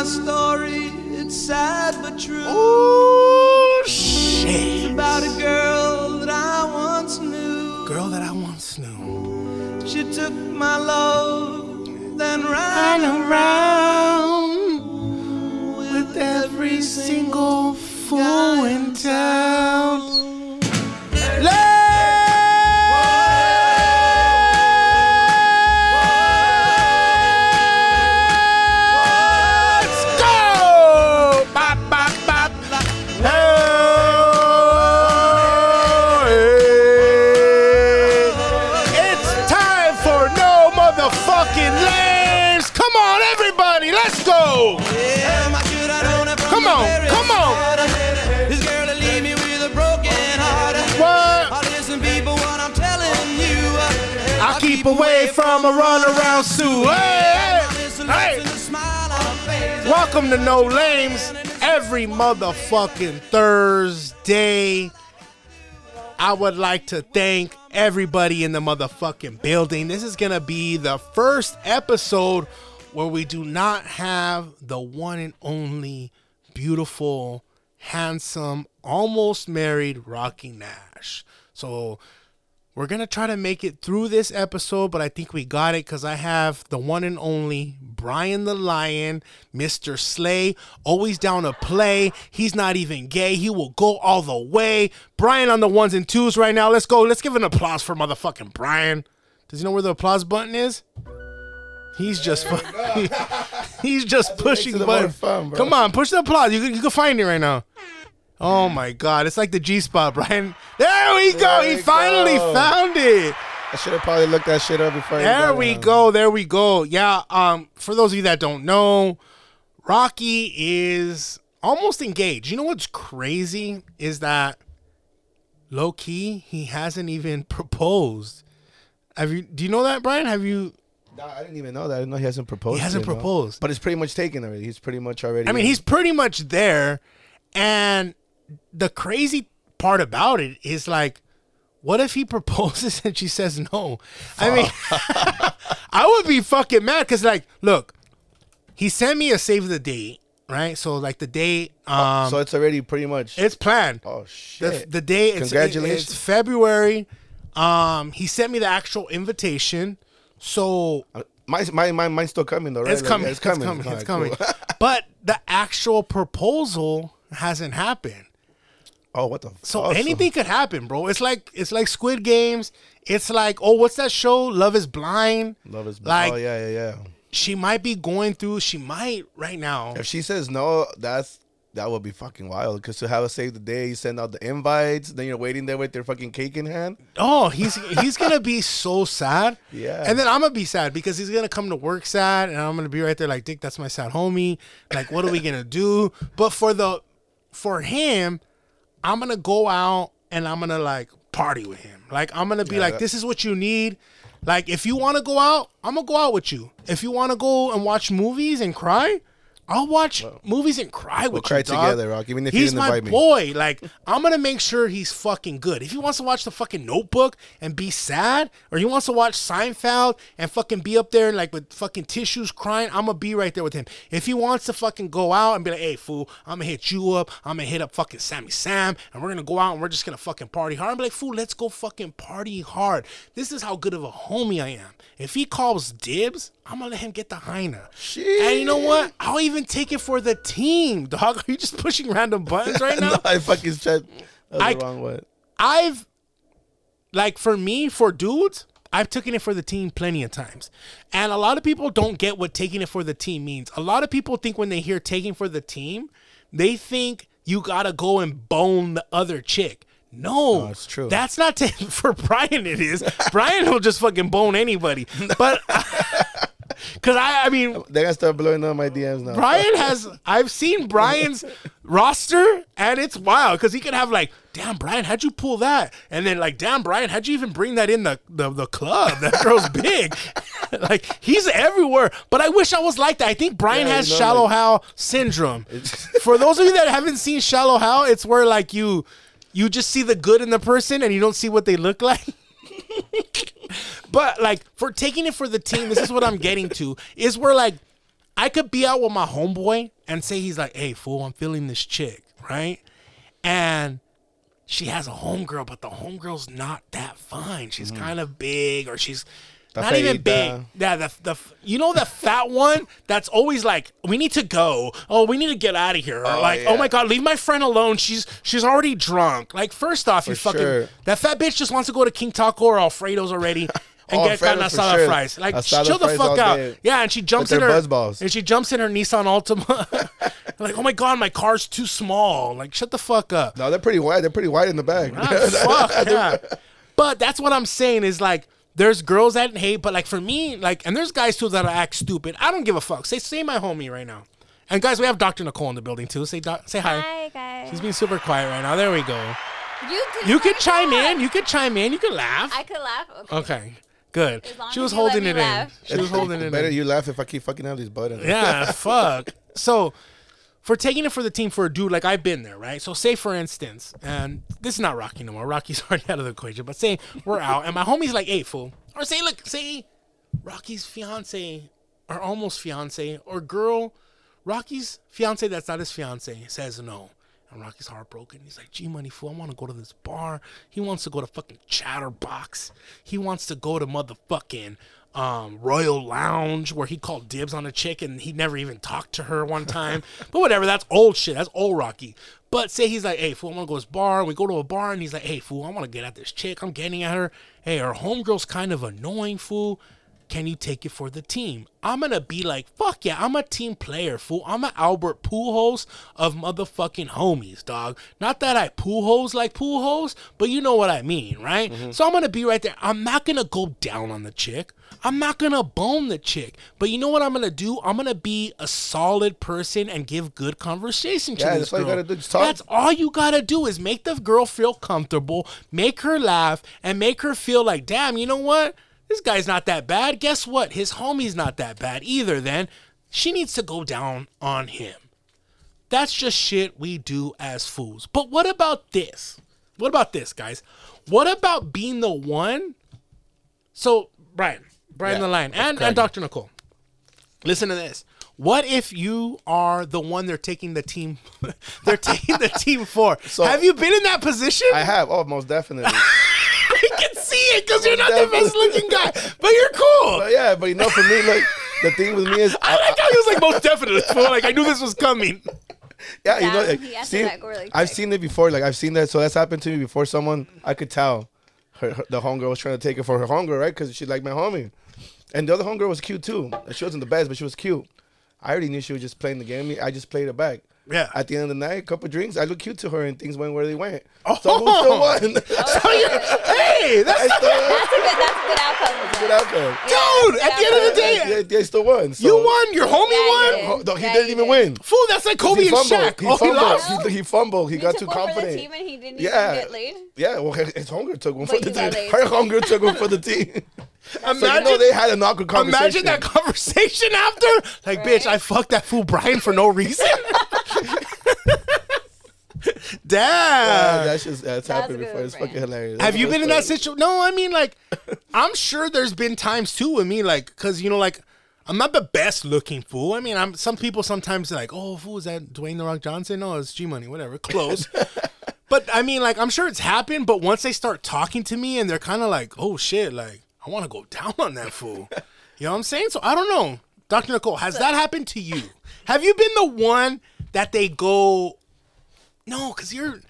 my story. It's sad but true. Oh It's about a girl that I once knew. Girl that I once knew. She took my love, then ran around with every single fool in town. Away from a runaround Sue. Hey, hey, hey. Welcome to No Lames. Every motherfucking Thursday, I would like to thank everybody in the motherfucking building. This is gonna be the first episode where we do not have the one and only beautiful, handsome, almost married Rocky Nash. So we're gonna try to make it through this episode, but I think we got it because I have the one and only Brian the Lion, Mr. Slay, always down to play. He's not even gay. He will go all the way. Brian on the ones and twos right now. Let's go. Let's give an applause for motherfucking Brian. Does he know where the applause button is? He's just fu- he's just pushing the button. fun. Come on, push the applause. You can, you can find it right now. Oh my god, it's like the G spot, Brian. There we go. There he finally go. found it. I should have probably looked that shit up before. There we on. go. There we go. Yeah. Um. For those of you that don't know, Rocky is almost engaged. You know what's crazy is that low key he hasn't even proposed. Have you? Do you know that, Brian? Have you? I didn't even know that. I didn't know he hasn't proposed. He hasn't proposed. but it's pretty much taken already. He's pretty much already. I mean, he's pretty much there. And the crazy part about it is like, what if he proposes and she says no? I mean, I would be fucking mad because, like, look, he sent me a save the date, right? So, like, the date, um, so it's already pretty much. it's planned. oh shit! the day, it's, Congratulations. it's February. Um, he sent me the actual invitation. So my, my, my, mine's still coming though, right? it's Like, coming. yeah, It's coming. It's coming. cool. but the actual proposal hasn't happened. Oh, what the? So awesome. anything could happen, bro. It's like it's like Squid Games. It's like oh, what's that show? Love is Blind. Love is oh, like- oh yeah, yeah, yeah. She might be going through. She might right now. If she says no, that's that would be fucking wild. Because to have a save the day, you send out the invites, then you're waiting there with your fucking cake in hand. Oh, he's he's gonna be so sad. Yeah. And then I'm gonna be sad because he's gonna come to work sad, and I'm gonna be right there like, Dick, that's my sad homie. Like, what are we gonna do? But for the for him, I'm gonna go out and I'm gonna like party with him. Like, I'm gonna be Yeah, like, that- this is what you need. Like, if you want to go out, I'm gonna go out with you. If you want to go and watch movies and cry, I'll watch movies and cry with We'll you. cry dog. together, Rock, even if you he's my invite me. boy. Like, I'm gonna make sure he's fucking good. If he wants to watch the fucking Notebook and be sad, or he wants to watch Seinfeld and fucking be up there like with fucking tissues crying, I'm gonna be right there with him. If he wants to fucking go out and be like, "Hey, fool, I'm gonna hit you up. I'm gonna hit up fucking Sammy Sam, and we're gonna go out and we're just gonna fucking party hard." I'm like, "Fool, let's go fucking party hard." This is how good of a homie I am. If he calls dibs, I'm gonna let him get the hyena. And you know what? I'll even take it for the team, dog. Are you just pushing random buttons right now? no, I fucking said I- the wrong one. I've like for me, for dudes, I've taken it for the team plenty of times. And a lot of people don't get what taking it for the team means. A lot of people think when they hear taking for the team, they think you gotta go and bone the other chick. No, oh, it's true. That's not ta- for Brian. It is Brian will just fucking bone anybody. But because I, I mean, They're gonna start blowing up my DMs now. Brian has I've seen Brian's roster and it's wild because he can have like, damn Brian, how'd you pull that? And then like, damn Brian, how'd you even bring that in the the, the club? That girl's big. like he's everywhere. But I wish I was like that. I think Brian Yeah, has you know, shallow like- Hal syndrome. For those of you that haven't seen shallow Hal, it's where like you you just see the good in the person and you don't see what they look like. But like for taking it for the team, this is what I'm getting to is where like I could be out with my homeboy and say he's like, "Hey, fool, I'm feeling this chick," right? And she has a homegirl, but the homegirl's not that fine. She's Mm-hmm. kind of big, or she's La not even big. Yeah, the the you know the fat one that's always like, "We need to go. Oh, we need to get out of here." Or Oh, like, yeah. "Oh my god, leave my friend alone. She's she's already drunk." Like, first off, you fucking sure. that fat bitch just wants to go to King Taco or Alfredo's already. And Oh, get carne Alfredo's asada sure. fries. Like, Asada chill the fuck out. day. Yeah, and she jumps in her and she jumps in her Nissan Altima. like, oh my god, my car's too small. Like, shut the fuck up. No, they're pretty wide. They're pretty wide in the back. Ah, fuck yeah. But that's what I'm saying is like, there's girls that hate, but like for me, like, and there's guys too that act stupid. I don't give a fuck. Say, say my homie right now. And guys, we have Dr. Nicole in the building too. Say, doc, say hi. Hi guys. She's being super quiet right now. There we go. You, did You not could chime laugh. in. You could chime in. You could laugh. I could laugh. Okay. Okay, good. She was holding me it in. She was holding it Better in. Better you laugh if I keep fucking out these buttons. Yeah, fuck. So, for taking it for the team for a dude, like I've been there, right? So, say for instance, and this is not Rocky no more. Rocky's already out of the equation. But say we're out, and my homie's like, "Hey, fool," or say, "Look, say Rocky's fiance or almost fiance or girl, Rocky's fiance that's not his fiance says no." And Rocky's heartbroken. He's like, gee, Money Fool, I want to go to this bar. He wants to go to fucking Chatterbox. He wants to go to motherfucking um, Royal Lounge where he called dibs on a chick and he never even talked to her one time. but whatever, that's old shit. That's old Rocky. But say he's like, hey, fool, I want to go to this bar. We go to a bar and he's like, hey, fool, I want to get at this chick. I'm getting at her. Hey, her homegirl's kind of annoying, fool. Can you take it for the team? I'm gonna be like, fuck yeah, I'm a team player, fool. I'm an Albert Pujols of motherfucking homies, dog. Not that I Pujols like Pujols, but you know what I mean, right? Mm-hmm. So I'm gonna be right there. I'm not gonna go down on the chick. I'm not gonna bone the chick. But you know what I'm gonna do? I'm gonna be a solid person and give good conversation to Yeah, this that's all you girl. gotta do. Talk. That's all you gotta do is make the girl feel comfortable, make her laugh, and make her feel like, damn, you know what? This guy's not that bad. Guess what? His homie's not that bad either. Then she needs to go down on him. That's just shit we do as fools. But what about this? What about this, guys? What about being the one? So, Brian, Brian Yeah, the Lion, and, and Dr. Nicole. Listen to this. What if you are the one they're taking the team they're taking the team for? So- Have you been in that position? I have. Oh, most definitely. I can see it because you're not the best looking guy, but you're cool. but yeah, but you know, for me, like the thing with me is, I like how he was like most definitely. fool. Like I knew this was coming. yeah, you know, like, see, really I've seen it before. Like I've seen that. So that's happened to me before. Someone I could tell, her, her- the homegirl was trying to take it for her homegirl, right? Because she like my homie, and the other homegirl was cute too. She wasn't the best, but she was cute. I already knew she was just playing the game. I just played it back. Yeah. At the end of the night, a couple drinks, I looked cute to her, and things went where they went. Oh. So who still won? So oh, you're, hey, that's I still. That's a good. That's a good outcome. Good outcome. dude. At the end of the day, They, they still won. So. you won. Your homie Yeah, won. yeah. Oh, no, he Yeah, didn't he even did. win. Fool, that's like Kobe and fumbled. Shaq. He oh, he fumbled. lost. He, he fumbled. He, He got took too one for the confident. team and he didn't Yeah. even get laid. Yeah, well, his hunger took one But for the team. Her hunger took one for the team. Imagine, so you know they had an awkward conversation. imagine that conversation after. Like, Right? bitch, I fucked that fool Brian for no reason. Damn. Yeah, that's just that's That's happened before. It's fucking hilarious. Have you been in that situation? No, I mean, like, I'm sure there's been times too with me, like, cause you know, like, I'm not the best looking fool. I mean, I'm some people sometimes like, oh, fool, is that Dwayne the Rock Johnson? No, it's G Money, whatever, close. but I mean, like, I'm sure it's happened. But once they start talking to me and they're kind of like, oh shit, like, I want to go down on that fool. You know what I'm saying? So I don't know, Dr. Nicole, has that happened to you? Have you been the one that they go? No, cause you're.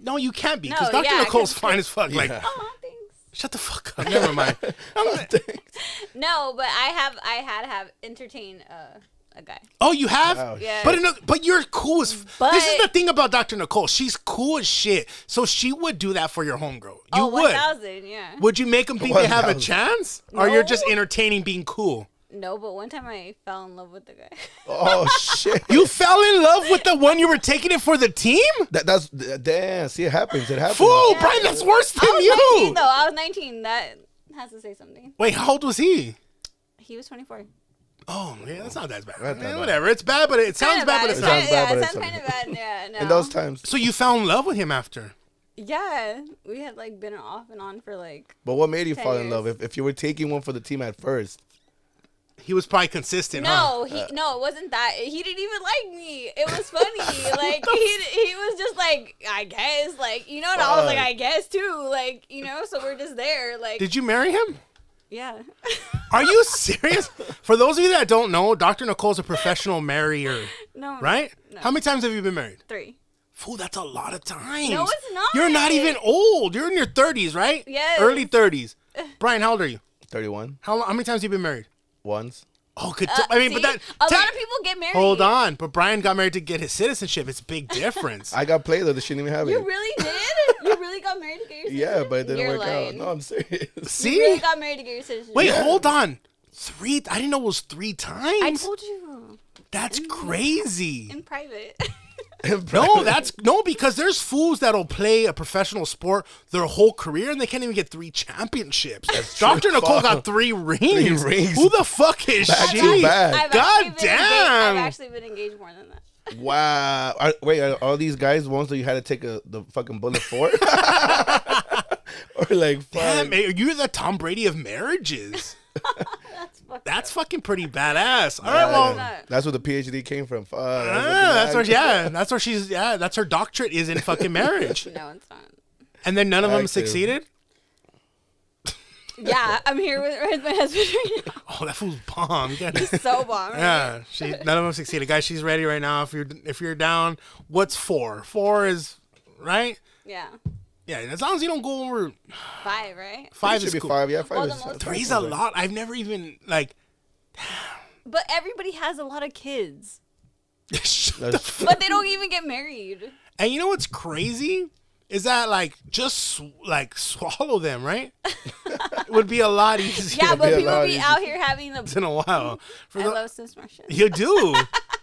No, you can't be. Because No, Dr. yeah, Nicole's 'cause- fine as fuck. Like, Oh. Shut the fuck up. Never mind. I'm- No, but I have. I had to have entertained uh, a guy. oh, you have? Wow. Yeah. But in a, but you're cool as. But- this is the thing about Dr. Nicole. She's cool as shit. So she would do that for your homegirl. You oh, would. 1000, yeah. Would you make them think they have a 1,000. chance, or you're just entertaining being cool? No, but one time I fell in love with the guy. Oh shit! You fell in love with the one you were taking it for the team? that, that's damn. See, it happens. It happens. Fool, Yeah. Brian, that's worse than I was you. 19 though. I was 19. That has to say something. Wait, how old was he? He was 24. Oh, yeah, that's not that bad. That's not Yeah, bad. whatever. It's bad, but it sounds Kinda bad, but it's It not. sounds bad, yeah, but it sounds kind of bad. Yeah, no. In those times. So you fell in love with him after? Yeah, we had like been off and on for like. But what made you 10 fall in love? If, if you were taking one for the team at first, He was probably consistent, huh? No, he uh, no, it wasn't that. He didn't even like me. It was funny. like he he was just like, I guess, like you know, and I was like, I guess too, like you know. So we're just there, like Did you marry him? Yeah. Are you serious? For those of you that don't know, Dr. Nicole's a professional marrier, no, right? No. How many times have you been married? Three. Fool, that's a lot of times. No, it's not. You're not even old. You're in your 30s, right? Yes. Early 30s. Brian, how old are you? 31 How, how many times have you been married? once. Oh, good. Uh, t- I mean, but that. a ta- lot of people get married. Hold on, but Brian got married to get his citizenship. It's a big difference. I got played though. They shouldn't even have You it. really did? you really got married to get your citizenship? Yeah, but it didn't You're work lying. out. No, I'm serious. See? You really got married to get your citizenship. Wait, Yeah. hold on. Three? I didn't know it was three times. I told you That's crazy. in private. No, that's no because there's fools that'll play a professional sport their whole career and they can't even get three championships. Dr. Nicole Fuck. got three rings. rings. Who the fuck is Back she? to back. God actually been engaged- damn. I've actually been engaged more than that. Wow. Are, wait, are all these guys ones that you had to take a, the fucking bullet for? or like, fuck. Damn, eh, you're the Tom Brady of marriages. That's fucked That's up. fucking pretty badass. All Yeah, right, well, Not. that's where the PhD came from. Fuck. that's ah, that's where looking yeah, that's where she's yeah, that's her doctorate is in fucking marriage. No, it's not. And then none of them Active. succeeded. Yeah, I'm here with, with my husband right now. Oh, that fool's bomb. You gotta- So bomb. Right? Yeah, she none of them succeeded. Guys, she's ready right now. If you're if you're down, what's four? Four is right. Yeah. Yeah, as long as you don't go over Five, right? five Should is be cool. five. Yeah, five Well, is. the most- Three's a lot. I've never even like. But everybody has a lot of kids. shut the f- But they don't even get married. and you know what's crazy is that like just sw- like swallow them, right? it would be a lot easier Yeah, but be people be easier. out here having the. in a while. For I the- love some smart you do.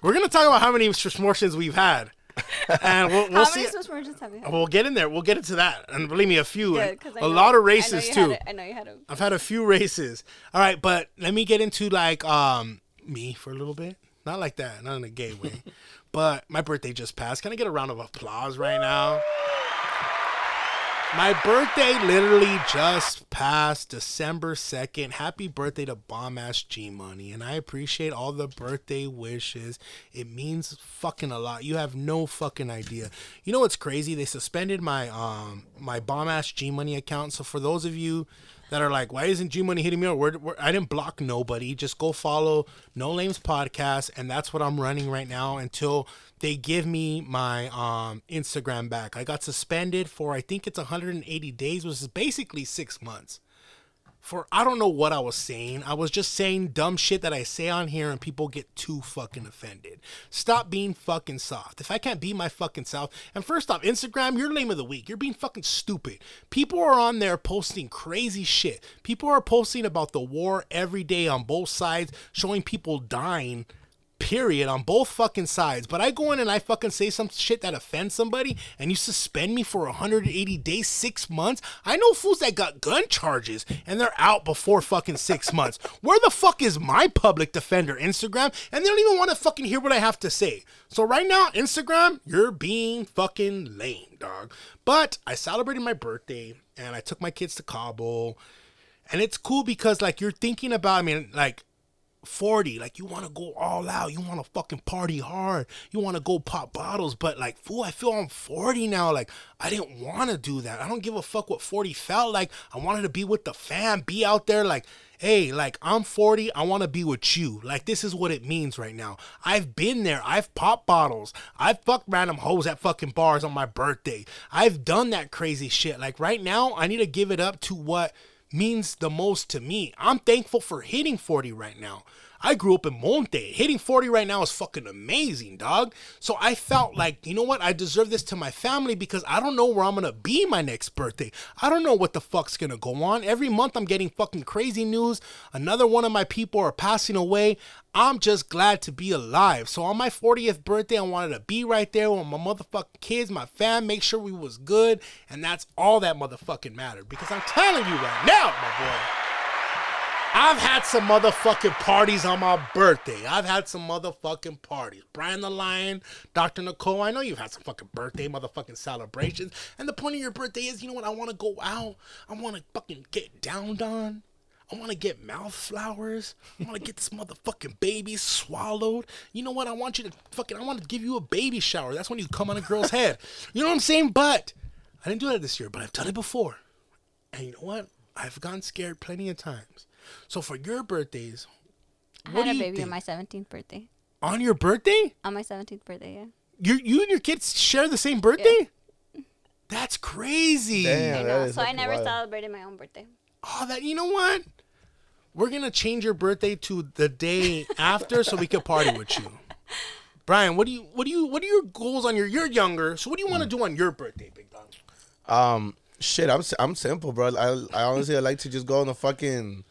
We're gonna talk about how many smortions we've had, and we'll, we'll see. many Swiss merchants have you had? We'll get in there. We'll get into that, and believe me, a few, Good, I a know- lot of races you too. I know you had them. I've had a few races. All right, but let me get into like um me for a little bit. Not like that, not in a gay way. but my birthday just passed. Can I get a round of applause right now? My birthday literally just passed December 2nd. Happy birthday to Bomb Ass G Money. And I appreciate all the birthday wishes. It means fucking a lot. You have no fucking idea. You know what's crazy? They suspended my um my Bomb Ass G Money account. So for those of you that are like, why isn't G Money hitting me up? Where, where, I didn't block nobody. Just go follow No Lames Podcast, and that's what I'm running right now until they give me my um, Instagram back. I got suspended for I think it's 180 days, which is basically six months. For I don't know what I was saying. I was just saying dumb shit that I say on here, and people get too fucking offended. Stop being fucking soft. If I can't be my fucking self, and first off, Instagram, your name of the week. You're being fucking stupid. People are on there posting crazy shit. People are posting about the war every day on both sides, showing people dying period on both fucking sides. But I go in and I fucking say some shit that offends somebody and you suspend me for 180 days, six months. I know fools that got gun charges and they're out before fucking six months. Where the fuck is my public defender, Instagram? And they don't even want to fucking hear what I have to say. So right now, Instagram, you're being fucking lame, dog. But I celebrated my birthday and I took my kids to Cabo. And it's cool because like you're thinking about, I mean, like 40 like you want to go all out you want to fucking party hard you want to go pop bottles but like fool i feel i'm 40 now like i didn't want to do that. I don't give a fuck what 40 felt like. I wanted to be with the fam be out there like hey like i'm 40 i want to be with you. Like this is what it means right now. I've been there. I've popped bottles. I've fucked random hoes at fucking bars on my birthday. I've done that crazy shit. Like right now i need to give it up to what means the most to me. I'm thankful for hitting 40 right now. I grew up in Monte. Hitting 40 right now is fucking amazing, dog. So I felt like, you know what? I deserve this to my family because I don't know where I'm gonna be my next birthday. I don't know what the fuck's gonna go on. Every month I'm getting fucking crazy news. Another one of my people are passing away. I'm just glad to be alive. So on my 40th birthday, I wanted to be right there with my motherfucking kids, my fam, make sure we was good, and that's all that motherfucking mattered. Because I'm telling you right now, my boy. I've had some motherfucking parties on my birthday. I've had some motherfucking parties. Brian the Lion, Dr. Nicole, I know you've had some fucking birthday motherfucking celebrations. And the point of your birthday is, you know what? I want to go out. I want to fucking get downed on. I want to get mouth flowers. I want to get this motherfucking baby swallowed. You know what? I want you to fucking. I want to give you a baby shower. That's when you come on a girl's head. You know what I'm saying? But I didn't do that this year. But I've done it before. And you know what? I've gotten scared plenty of times. So for your birthdays, I what had do a you baby think? on my 17th birthday. on your birthday, On my 17th birthday, yeah. you you and your kids share the same birthday. That's crazy. Damn. I that know. is So I fucking never wild. celebrated my own birthday. Oh, that you know what? We're gonna change your birthday to the day after, so we could party with you. Brian, what do you what do you what are your goals on your? You're younger, so what do you want to do on your birthday, big dog? Um, shit, I'm si- I'm simple, bro. I I honestly I like to just go on a fucking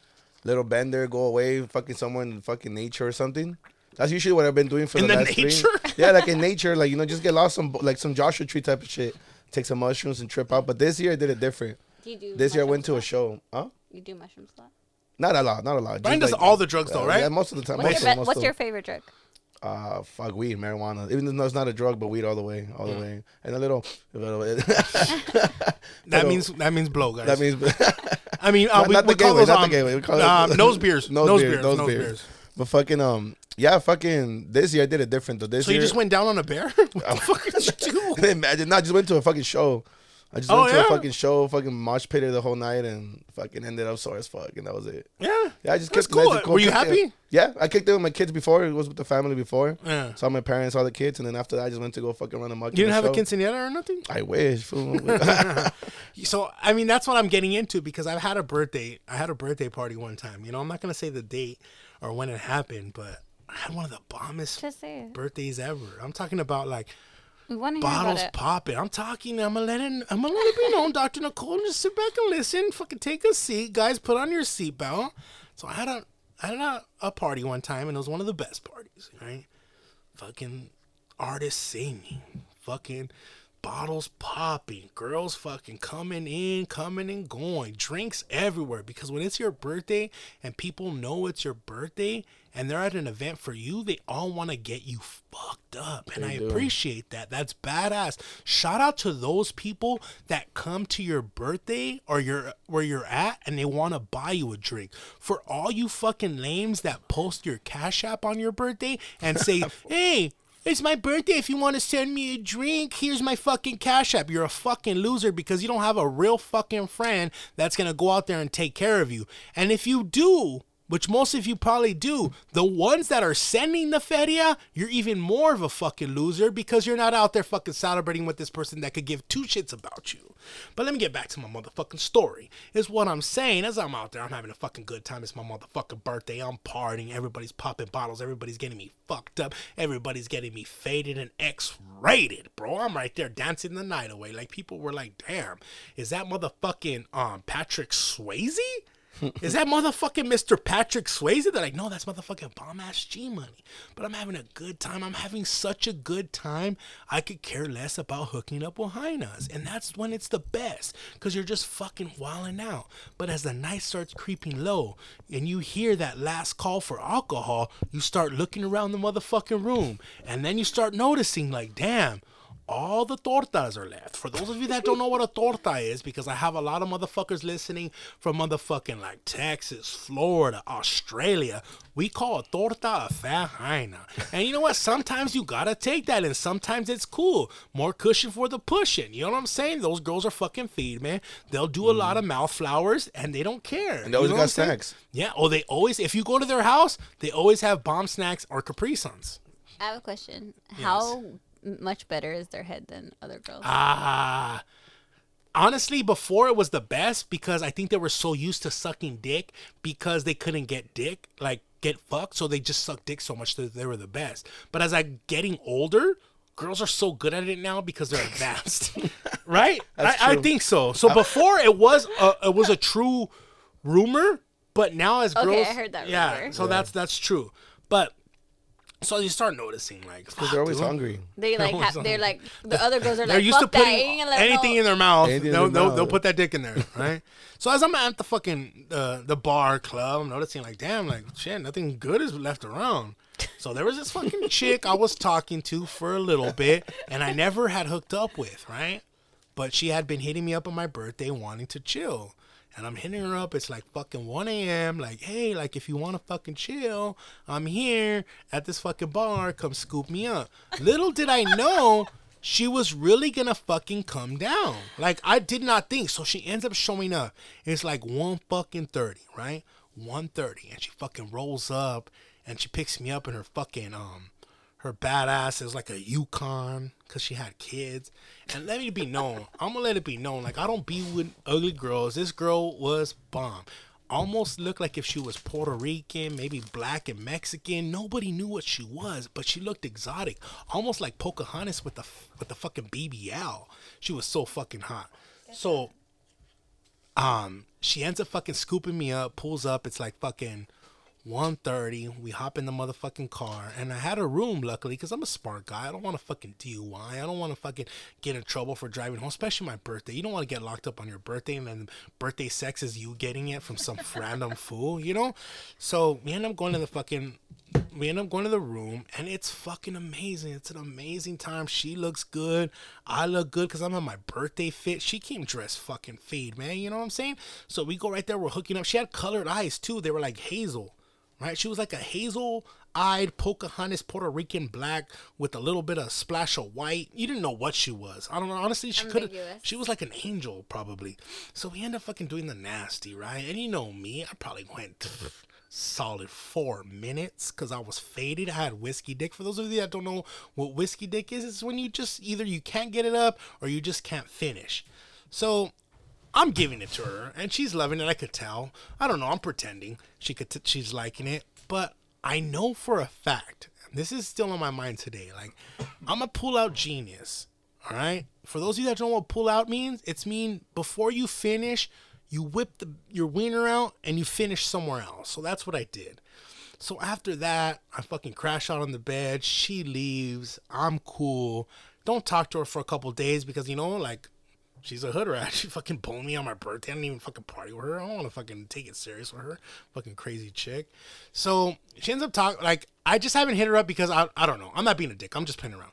little bender, go away, fucking somewhere in fucking nature or something. That's usually what I've been doing for In the the last three. nature? Yeah, like in nature, like you know, just get lost some like some Joshua Tree type of shit. Take some mushrooms and trip out. But this year I did it different. Do you do This year I went to a show. Huh? You do mushrooms a lot? Not a lot, not a lot. Brian Just does all the drugs though, right? Yeah, most of the time. What's, most your, of, be- most what's of- your favorite drug? Uh, fuck weed, marijuana. Even though it's not a drug, but weed all the way, all the way, and a little, a little. That means that means blow, guys. that means. I mean, uh, Not- we, not the call gateway, not the um, gateway. We call it- um, nose beers, Nose nose, beers, beers, nose nose beers. beers. But fucking um, yeah, fucking this year I did it different though. This So you year, just went down on a bear? what the fuck did you do? Imagine, no, I just went to a fucking show. I just Oh, went to yeah? a fucking show, fucking mosh pitted the whole night, and fucking ended up sore as fuck, and that was it. Yeah, Yeah, I just That's kicked it cool. and cool. Were you Kicked it- happy? Yeah, I kicked it with my kids before. It was with the family before. Yeah. Saw my parents, saw the kids, and then after that, I just went to go fucking run a amok. You didn't have the a show. quinceanera or nothing? I wish. So I mean that's what I'm getting into because I've had a birthday I had a birthday party one time. You know, I'm not gonna say the date or when it happened, but I had one of the bombest Just say it. birthdays ever. I'm talking about like We want to hear about bottles it. popping. I'm talking. I'm gonna let it. I'm gonna let it be known, Doctor Nicole. Just sit back and listen. Fucking take a seat, guys. Put on your seatbelt. So I had a I had a, a party one time, and it was one of the best parties. Right? Fucking artists singing. Fucking bottles popping. Girls fucking coming in, coming and going. Drinks everywhere. Because when it's your birthday and people know it's your birthday and they're at an event for you, they all want to get you fucked up. And I do. appreciate that. That's badass. Shout out to those people that come to your birthday or your where you're at and they want to buy you a drink. For all you fucking lames that post your cash app on your birthday and say, "Hey, it's my birthday. If you want to send me a drink, here's my fucking cash app. You're a fucking loser because you don't have a real fucking friend that's going to go out there and take care of you. And if you do, which most of you probably do, the ones that are sending the feria, you're even more of a fucking loser because you're not out there fucking celebrating with this person that could give two shits about you. But let me get back to my motherfucking story. Is what I'm saying as I'm out there, I'm having a fucking good time. It's my motherfucking birthday. I'm partying. Everybody's popping bottles. Everybody's getting me fucked up. Everybody's getting me faded and X-rated, bro. I'm right there dancing the night away. Like people were like, "Damn, is that motherfucking um Patrick Swayze?" Is that motherfucking Mr. Patrick Swayze? They're like, no, that's motherfucking bomb ass G money. But I'm having a good time. I'm having such a good time. I could care less about hooking up with hyenas. And that's when it's the best. Cause you're just fucking wilding out. But as the night starts creeping low and you hear that last call for alcohol, you start looking around the motherfucking room. And then you start noticing, like, damn, all the tortas are left. For those of you that don't know what a torta is, because I have a lot of motherfuckers listening from motherfucking like Texas, Florida, Australia, we call a torta a fat hyena. And you know what? Sometimes you gotta take that, and sometimes it's cool. More cushion for the pushing. You know what I'm saying? Those girls are fucking feed, man. They'll do a lot of mouth flowers, and they don't care. Mm. And they always You know got what I'm saying? snacks. Yeah. Oh, they always. If you go to their house, they always have bomb snacks or Capri Suns. I have a question. How m- much better as their head than other girls? Ah. honestly, before it was the best because I think they were so used to sucking dick because they couldn't get dick, like get fucked, so they just sucked dick so much that they were the best. But as I'm getting older, girls are so good at it now because they're advanced, right? I, I think so. So before it was a, it was a true rumor, but now as Okay, girls, I heard that Yeah, rumor. so that's that's true, but. So you start noticing, like, Because they're always hungry. They like, ha- they're like the other girls are They're like used to fuck that. putting I ain't anything in their mouth. Anything in They'll, their they'll, mouth. they'll put that dick in there, right? so as I'm at the fucking uh, the bar club, I'm noticing like, damn, like shit, nothing good is left around. So there was this fucking chick I was talking to for a little bit, and I never had hooked up with, right? But she had been hitting me up on my birthday, wanting to chill. And I'm hitting her up. It's like fucking 1 a.m. Like, hey, like if you want to fucking chill, I'm here at this fucking bar. Come scoop me up. Little did I know she was really gonna fucking come down. Like I did not think. So she ends up showing up. It's like one fucking thirty, right? One thirty, and she fucking rolls up and she picks me up in her fucking um her badass is like a Yukon because she had kids. And let me be known, I'm gonna let it be known. Like I don't be with ugly girls. This girl was bomb. Almost looked like if she was Puerto Rican, maybe black and Mexican. Nobody knew what she was, but she looked exotic, almost like Pocahontas with the with the fucking BBL. She was so fucking hot. So, um, she ends up fucking scooping me up, pulls up. It's like fucking 1.30 we hop in the motherfucking car and i had a room luckily because i'm a smart guy. I don't want to fucking dui i. Don't want to fucking get in trouble for driving home especially my birthday. You don't want to get locked up on your birthday and then birthday sex is you getting it from some random fool you know? So we end up going to the fucking we end up going to the room and it's fucking amazing. It's an amazing time. She looks good. I look good because i'm on my birthday fit. She came dressed fucking fade man. You know what i'm saying? So we go right there. We're hooking up. She had colored eyes too. They were like hazel right? She was like a hazel eyed Pocahontas Puerto Rican black with a little bit of splash of white. You didn't know what she was. I don't know. Honestly, she could have. She was like an angel, probably. So we end up fucking doing the nasty, right? And you know me, I probably went solid four minutes because I was faded. I had whiskey dick. For those of you that don't know what whiskey dick is, it's when you just either you can't get it up or you just can't finish. So I'm giving it to her, and she's loving it. I could tell. I don't know. I'm pretending she could. T- she's liking it, but I know for a fact. This is still on my mind today. Like, I'm a pull out genius. All right. For those of you that don't know what pull out means, it's mean before you finish, you whip the your wiener out and you finish somewhere else. So that's what I did. So after that, I fucking crash out on the bed. She leaves. I'm cool. Don't talk to her for a couple days because you know, like She's a hood rat. She fucking boned me on my birthday. I didn't even fucking party with her. I don't want to fucking take it serious with her. Fucking crazy chick. So she ends up talking, like, I just haven't hit her up because I, I don't know. I'm not being a dick. I'm just playing around.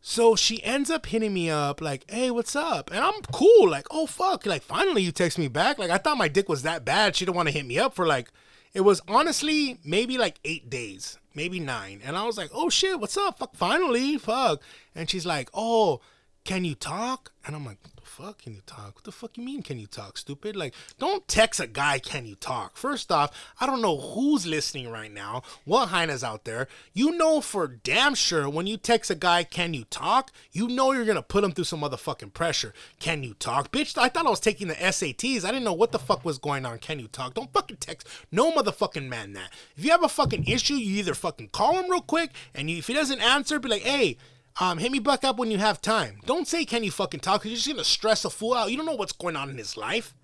So she ends up hitting me up, like, hey, what's up? And I'm cool. Like, oh, fuck. Like, finally you text me back. Like, I thought my dick was that bad. She didn't want to hit me up for, like, it was honestly maybe like eight days, maybe nine. And I was like, oh, shit, what's up? Fuck, finally. Fuck. And she's like, oh, can you talk? And I'm like, what the fuck can you talk? What the fuck you mean can you talk, stupid? Like, don't text a guy, can you talk? First off, I don't know who's listening right now, what hyenas out there. You know for damn sure when you text a guy, can you talk? You know you're gonna put him through some motherfucking pressure. Can you talk? Bitch, I thought I was taking the SATs. I didn't know what the fuck was going on. Can you talk? Don't fucking text no motherfucking man that. If you have a fucking issue, you either fucking call him real quick and you, if he doesn't answer, be like, hey, um, hit me back up when you have time. Don't say can you fucking talk because you're just gonna stress a fool out. You don't know what's going on in his life.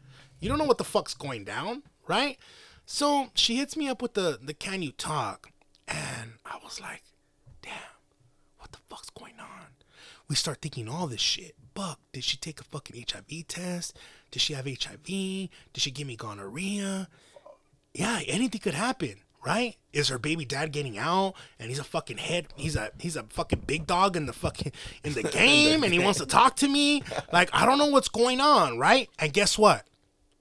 You don't know what the fuck's going down, right? So she hits me up with the the can you talk, and I was like, damn, what the fuck's going on? We start thinking all this shit. Buck, did she take a fucking HIV test? Did she have HIV? Did she give me gonorrhea? yeah, anything could happen, right? Is her baby dad getting out and he's a fucking head he's a he's a fucking big dog in the fucking in the game and he wants to talk to me? Like I don't know what's going on, right? And guess what?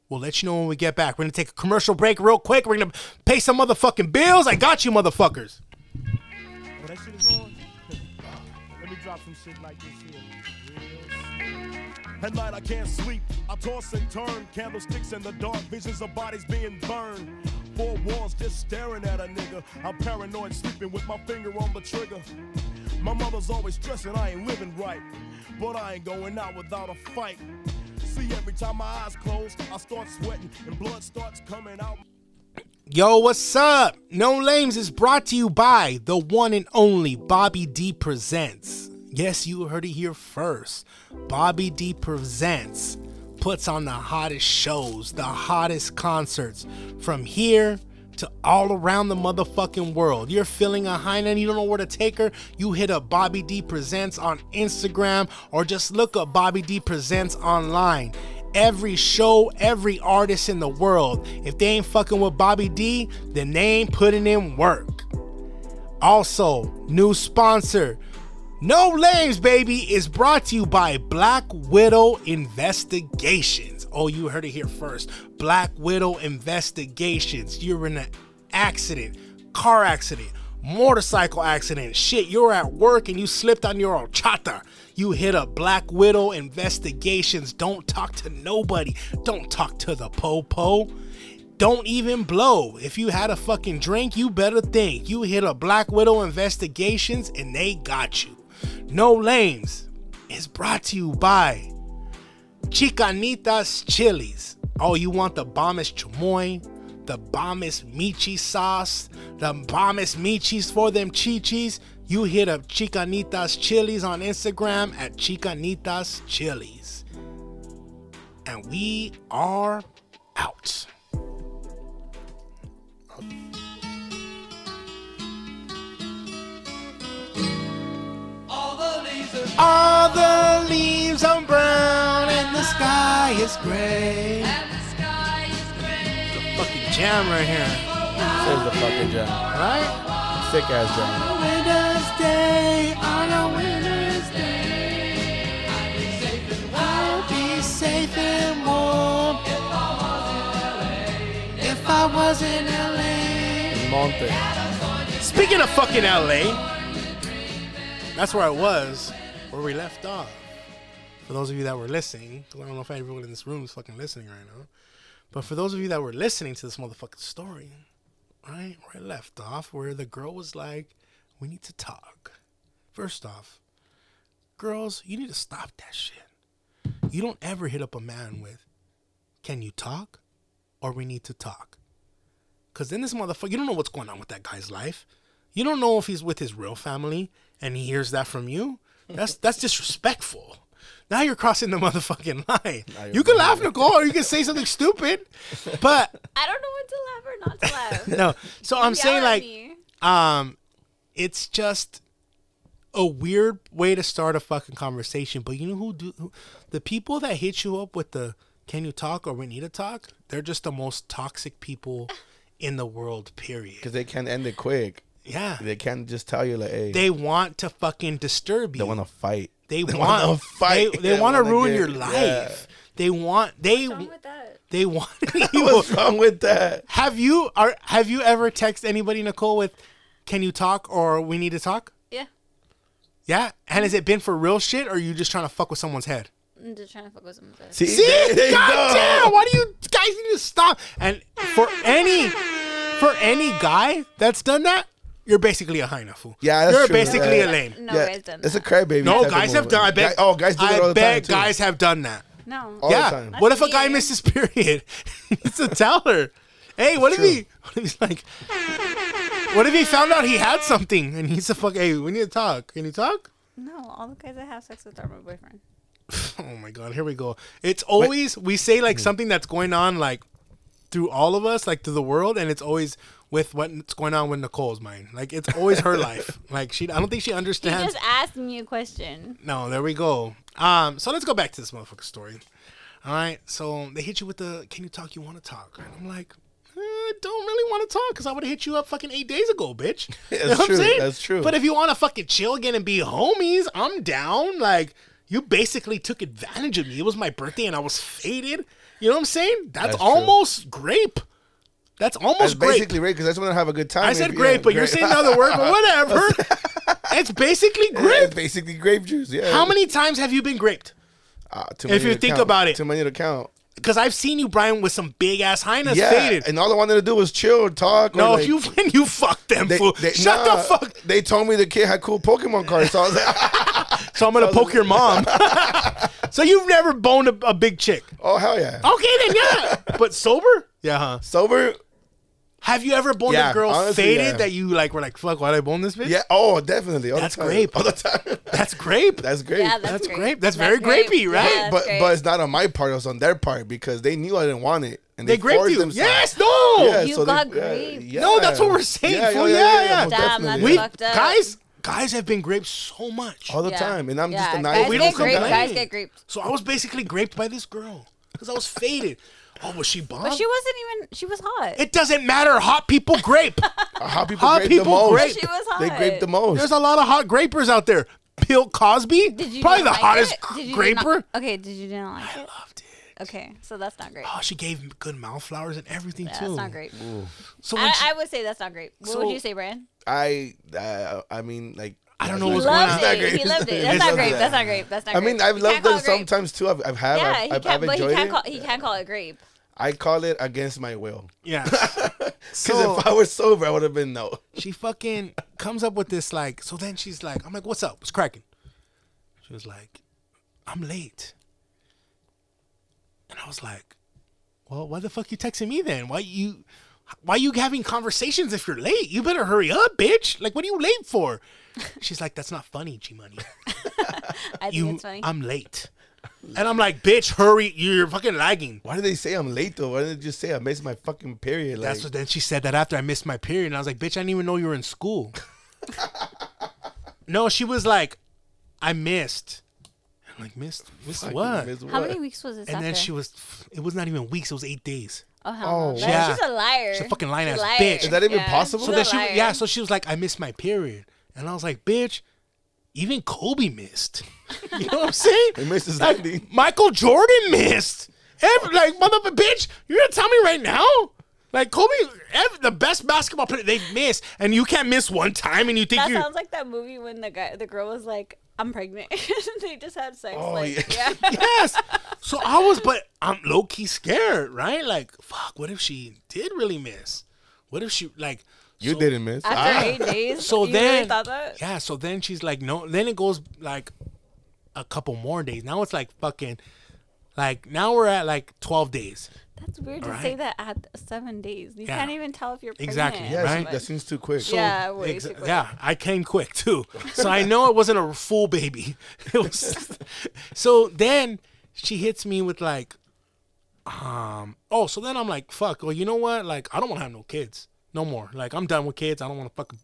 We'll let you know when we get back. We're gonna take a commercial break real quick. We're gonna pay some motherfucking bills. I got you, motherfuckers. That shit is on? Let me drop some shit like this here. At night I can't sleep. I toss and turn. Candlesticks in the dark. Visions of bodies being burned. Four walls just staring at a nigga. I'm paranoid, sleeping with my finger on the trigger. My mother's always stressing I ain't living right. But I ain't going out without a fight. See, every time my eyes close, I start sweating and blood starts coming out. Yo, what's up? No Lames is brought to you by the one and only Bobby D Presents. Yes, you heard it here first. Bobby D Presents puts on the hottest shows, the hottest concerts from here to all around the motherfucking world. You're feeling a high and you don't know where to take her, you hit up Bobby D Presents on Instagram or just look up Bobby D Presents online. Every show, every artist in the world, if they ain't fucking with Bobby D, then they ain't putting in work. Also, new sponsor, No Lames Baby is brought to you by Black Widow Investigations. Oh, you heard it here first. Black Widow investigations. You're in an accident, car accident, motorcycle accident. Shit, you're at work and you slipped on your horchata. You hit a Black Widow investigations. Don't talk to nobody. Don't talk to the popo. Don't even blow. If you had a fucking drink, you better think. You hit a Black Widow investigations and they got you. No lames is brought to you by Chicanitas Chilies. Oh, you want the bombest chamoy, the bombest michi sauce, the bombest michis for them chichis? You hit up Chicanitas Chilies on Instagram at Chicanitas Chilies. And we are out. All the leaves are brown and the sky is gray. and the sky is gray. Fucking jam right here, Says the fucking jam. right? Sick ass jam. Winter's Day on a winter's day. I'll be safe and warm. If I was in LA. If I was in LA. In Monte. Speaking of fucking LA, that's where I was, where we left off. For those of you that were listening, 'cause I don't know if everyone in this room is fucking listening right now, but for those of you that were listening to this motherfucking story, right, where I left off, where the girl was like, "We need to talk." First off, girls, you need to stop that shit. You don't ever hit up a man with, "Can you talk?" or "We need to talk." Cause then this motherfucker, you don't know what's going on with that guy's life. You don't know if he's with his real family and he hears that from you. That's that's disrespectful. Now you're crossing the motherfucking line. you're can laugh, Nicole, or you can say something stupid. But I don't know when to laugh or not to laugh. no. So I'm saying like me. um it's just a weird way to start a fucking conversation. But you know who do who, the people that hit you up with the can you talk or we need to talk? They're just the most toxic people in the world, period. Because they can't end it quick. Yeah. They can't just tell you like, hey, They want to fucking disturb you. they want to fight. They, they want wanna fight. They, they They want to ruin get- your yeah. life. They want they What's wrong with that? they want What's wrong with that? Have you are have you ever text anybody Nicole with can you talk or we need to talk? Yeah. Yeah? And has it been for real shit or are you just trying to fuck with someone's head? I'm just trying to fuck with someone's head. See, See? there, there God damn, why do you guys need to stop? And for any for any guy that's done that, you're basically a hyena fool. Yeah, that's You're true. basically Yeah. a lame. No yeah, guy's done It's a that. crybaby. No, guys have done. I bet. Guy- oh, guys do that I all the bet time too. guys have done that. No. All the yeah. time. What if a guy misses period? he needs to tell her. Hey, what if he? What if he's like? What if he found out he had something and he's a fuck? Hey, we need to talk. Can you talk? No, all the guys that have sex with are my boyfriend. Oh my god, here we go. It's always we say like something that's going on like through all of us, like through the world, and it's always with what's going on with Nicole's mind. Like it's always her life. Like she, I don't think she He understands. just asked me a question. No, there we go. Um, so let's go back to this motherfucker story. All right, so they hit you with the "Can you talk? You want to talk?" And I'm like, eh, I don't really want to talk because I would have hit you up fucking eight days ago, bitch. You know That's true, saying? that's true. But if you want to fucking chill again and be homies, I'm down. Like you basically took advantage of me. It was my birthday and I was faded. You know what I'm saying? That's, That's true. almost grape. That's almost That's grape. basically right because I just want to have a good time. I said yeah, grape, but you're saying another word. But whatever. it's basically grape. it's basically grape juice. Yeah. How many times have you been graped? Uh, too if you to think count. about it. too many to count. Because I've seen you, Brian, with some big ass hyenas Yeah, faded. and all I wanted to do was chill, talk. no, like, you when you fucked them, They, fool. they, Shut nah, the fuck. They told me the kid had cool Pokemon cards, so I was like, So I'm gonna poke your mom. so you've never boned a, a big chick? "Oh hell yeah!" Okay, then yeah. but sober? Yeah, huh? Sober? Have you ever boned Yeah, a girl honestly, faded yeah. that you like were like, fuck, why'd I bone this bitch? Yeah. Oh, definitely. All That's the time. grape. All the time. That's grape. That's great. Yeah, that's, That's great. grape. That's very grapey, right? Yeah, but great. but it's not on my part. It was on their part because they knew I didn't want it, and they they, graped forced you. themselves. Yes, no. Yeah, You so they- got yeah, graped. yeah. No, that's what we're saying, fool. Yeah, yeah. most Damn, that's We fucked up. guys, guys have been graped so much. all the Yeah. time, and I'm just Yeah, a guys nice. we don't graped. complain. Guys get graped. So I was basically graped by this girl because I was faded. Oh, was she bomb? But she wasn't even. She was hot. it doesn't matter. Hot people grape. How people How grape people the most. grape. she was hot. They grape the most. There's a lot of hot grapers out there. Bill Cosby, Did you probably the like hottest? Did graper. Not, okay, did you didn't like it? I loved it. Okay, so that's not great. Oh, she gave him good mouth flowers and everything Yeah, too. that's not great. So when I, she- I would say that's not great. What So- would you say, Brian? I, uh, I mean, like. I don't know not what's great. going on. It's not it. great. He loved it. That's not not great. great. That's not great. That's not great. I mean, I've You loved them it sometimes too. I've, I've had. Yeah, I've, he I've, I've can't, but he can't it. call he can't call it grape. I call it against my will. yeah. Because so if I was sober, I would have been no. she fucking comes up with this like. So then she's like, I'm like, what's up? What's cracking? She was like, I'm late. And I was like, well, why the fuck you texting me then? Why you? Why you having conversations if you're late? You better hurry up, bitch. Like, what are you late for? She's like, that's not funny, G Money. I think You, it's funny. I'm late. And I'm like, bitch, hurry. You're fucking lagging. Why did they say I'm late though? Why didn't they just say I missed my fucking period? Like, That's what then she said that after I missed my period. And I was like, bitch, I didn't even know you were in school. no, she was like, I missed. I'm like, missed? Missed fucking what? missed How what? many weeks was this And after? then she was, it was not even weeks, it was eight days. oh, hell Oh, no. yeah. She's a liar. She's a fucking lying She's ass liar. bitch. Is that even Yeah, possible? So she's then a she, liar. yeah, so she was like, I missed my period. And I was like, bitch, even Kobe missed. You know what I'm saying? He missed his Like, landing. Michael Jordan missed. Every, like, motherfucker, bitch, you're gonna tell me right now? Like, Kobe, every, the best basketball player, they've missed. And you can't miss one time and you think That you're. sounds like that movie when the guy, the girl was like, "I'm pregnant." they just had sex. Oh, like, yeah. yeah. yes. So I was, but I'm low key scared, right? Like, fuck, what if she did really miss? What if she, like, You so- didn't miss. After Ah. eight days. So you then, really thought that? yeah. So then she's like, no. Then it goes like a couple more days. Now it's like fucking, like now we're at like twelve days. That's weird to say that at seven days. You Yeah. can't even tell if you're pregnant. Exactly, Yeah, right? that seems too quick. So- Yeah, way ex- too quick. Yeah, I came quick too. So I know it wasn't a full baby. It was. so then she hits me with like, um, oh, so then I'm like, fuck. Well, you know what? Like, I don't want to have no kids no more. Like, I'm done with kids. I don't want to fucking.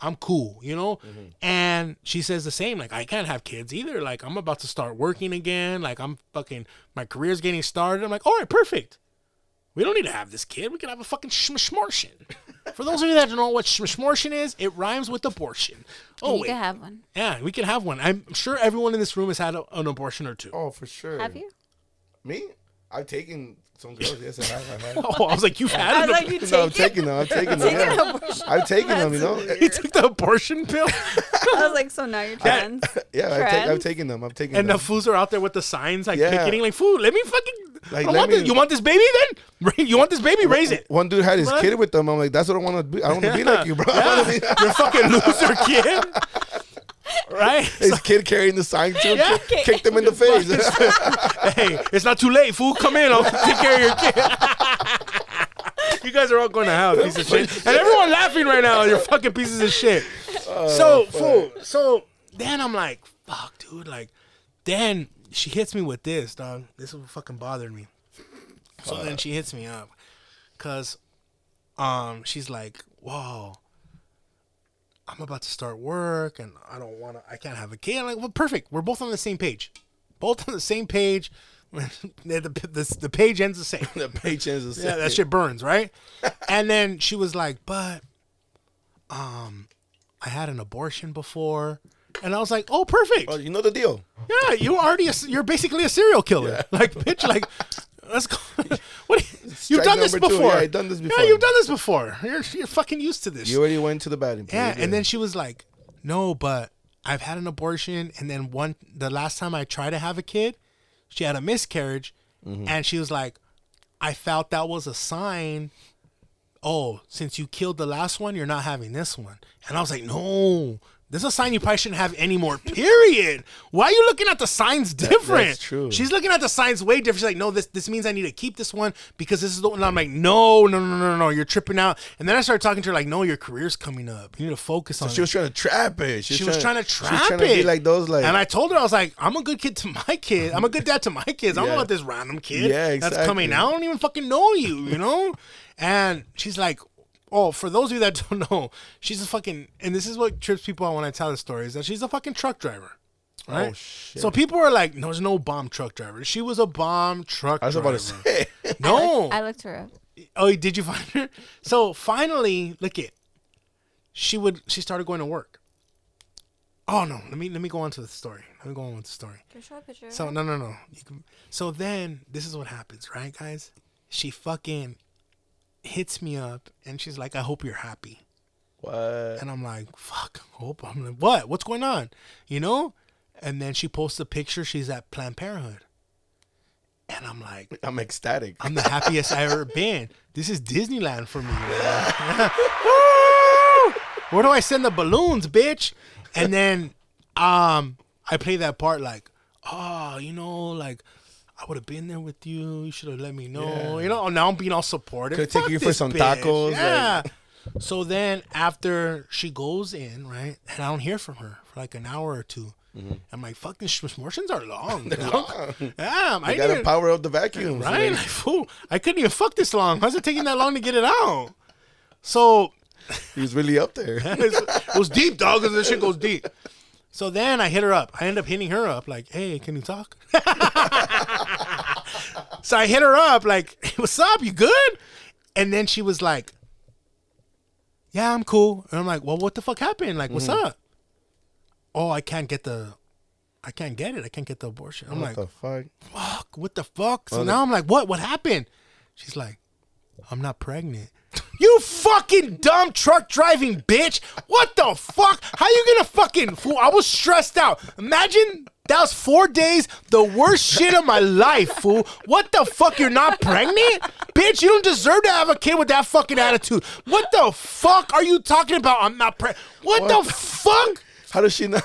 I'm cool, you know? Mm-hmm. And she says the same. Like, I can't have kids either. Like, I'm about to start working again. Like, I'm fucking, my career's getting started. I'm like, all right, perfect. We don't need to have this kid. We can have a fucking schmortion. For those of you that don't know what schmortion is, it rhymes with abortion. Oh, we wait. can have one. yeah, we can have one. I'm sure everyone in this room has had a, an abortion or two. Oh, for sure. Have you? Me? I've taken some girls. Yes, I have. I have. Oh, I was like, you've had I was ab- like, you No, I'm take it. taking them. I've taken them. Yeah. I've taken them. You know. you took the abortion pill, I was like, so now you're trans. Yeah, I've, take, I've taken them. I'm taking and the fools are out there with the signs like Yeah. picketing, like, "Fool, let me fucking, Like, let want me- this. you want this baby then? You want this baby? Raise it, One dude had his What? kid with them. I'm like, that's what I want to be. I don't want to be like you, bro. I wanna be- you fucking loser kid, right? his kid carrying the sign to him, Yeah. kick- kicked him in the face. hey, it's not too late, fool. Come in, I'll take care of your kid. you guys are all going to hell, piece of shit. And everyone laughing right now. You're fucking pieces of shit. so, fool. So then I'm like, fuck, dude. Like, then she hits me with this, dog. This is what fucking bothered me. So then she hits me up, cause, um, she's like, whoa. I'm about to start work and I don't want to, I can't have a kid. I'm like, well, perfect. We're both on the same page. Both on the same page. the, the, the, page ends the same. the page ends the same. Yeah, that shit burns, right? and then she was like, but, um, I had an abortion before. And I was like, oh, perfect. Oh, you know the deal. Yeah, you already, a, you're basically a serial killer. Like, bitch, like, let's go. what? you- You've done this two. before. Yeah, I've done this Yeah, before. you've done this before. You're, you're fucking used to this. You already went to the bathroom. Yeah, and then she was like, "No, but I've had an abortion, and then one the last time I tried to have a kid, she had a miscarriage, Mm-hmm. and she was like, I felt that was a sign. Oh, since you killed the last one, you're not having this one, and I was like, no. This is a sign you probably shouldn't have anymore. Period. Why are you looking at the signs different? that's true. She's looking at the signs way different. She's like, no, this this means I need to keep this one because this is the one. And I'm like, no, no, no, no, no, no. you're tripping out. And then I started talking to her like, no, your career's coming up. You need to focus on. It. She it. was trying to trap it. She was trying to she was trap trying it. to be like those like. and I told her I was like, I'm a good kid to my kid. I'm a good dad to my kids. I don't know Yeah. about this random kid Yeah, that's coming exactly. out. I don't even fucking know you, you know? And she's like, Oh, for those of you that don't know, she's a fucking and this is what trips people out when I tell the story, is that she's a fucking truck driver. Oh, right? Oh, shit. So people are like, no, there's no bomb truck driver. She was a bomb truck I was driver. about to say. No. I looked her up. Oh, did you find her? So finally, look it. She would. She started going to work. Oh no, let me let me go on to the story. Let me go on with the story. Can you show a picture? So no no no. You can, so then this is what happens, right, guys? She fucking hits me up and she's like, "I hope you're happy." What? And I'm like, "Fuck, hope." I'm like, "What? What's going on?" You know? And then she posts a picture. She's at Planned Parenthood, and I'm like, I'm ecstatic. I'm the happiest I ever been. This is Disneyland for me. Where do I send the balloons, bitch? And then um I play that part like, oh, you know, like I would have been there with you. You should have let me know. Yeah. You know, oh, now I'm being all supportive. Could've taken Fuck you for some bitch. tacos, like- Yeah. So then after she goes in, right, and I don't hear from her for like an hour or 2 mm-hmm. I'm like, fuck, these schmortions are long. dog. long. Damn, I I gotta power up the vacuum. Right? Like, fool, I couldn't even fuck this long. How's it taking that long to get it out? So He was really up there. it was deep, dog, because this shit goes deep. So then I hit her up. I end up hitting her up, like, hey, can you talk? so I hit her up, like, hey, what's up? You good? And then she was like, yeah, I'm cool. And I'm like, well, what the fuck happened? Like, what's mm-hmm. up? Oh, I can't get the, I can't get it. I can't get the abortion. I'm like, what the fuck? fuck, what the fuck? So Well, now I'm like, what? What happened? She's like, I'm not pregnant. You fucking dumb truck driving bitch. What the fuck? How you gonna fucking fool? I was stressed out. Imagine that was four days, the worst shit of my life, fool. What the fuck? You're not pregnant? Bitch, you don't deserve to have a kid with that fucking attitude. What the fuck are you talking about? I'm not pregnant. What, What? the fuck? How does she not?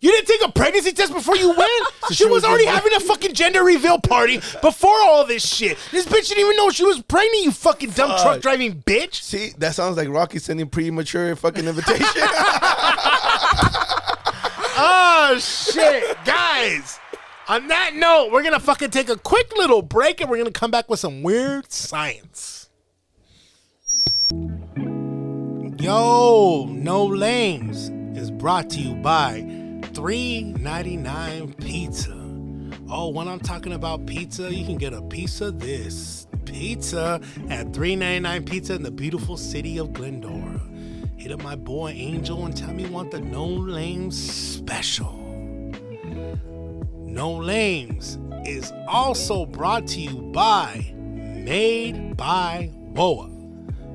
You didn't take a pregnancy test before you went? she, she was, was already having a fucking gender reveal party before all this shit. This bitch didn't even know she was pregnant, you fucking dumb Fuck. truck driving bitch. See, that sounds like Rocky sending premature fucking invitation. Oh shit, guys. On that note, we're gonna fucking take a quick little break and we're gonna come back with some weird science. Yo, No Lames is brought to you by 399 Pizza. Oh, when I'm talking about pizza, you can get a piece of this pizza at 399 Pizza in the beautiful city of Glendora. Hit up my boy Angel and tell me you want the No Lames special. No Lames is also brought to you by Made by WOA.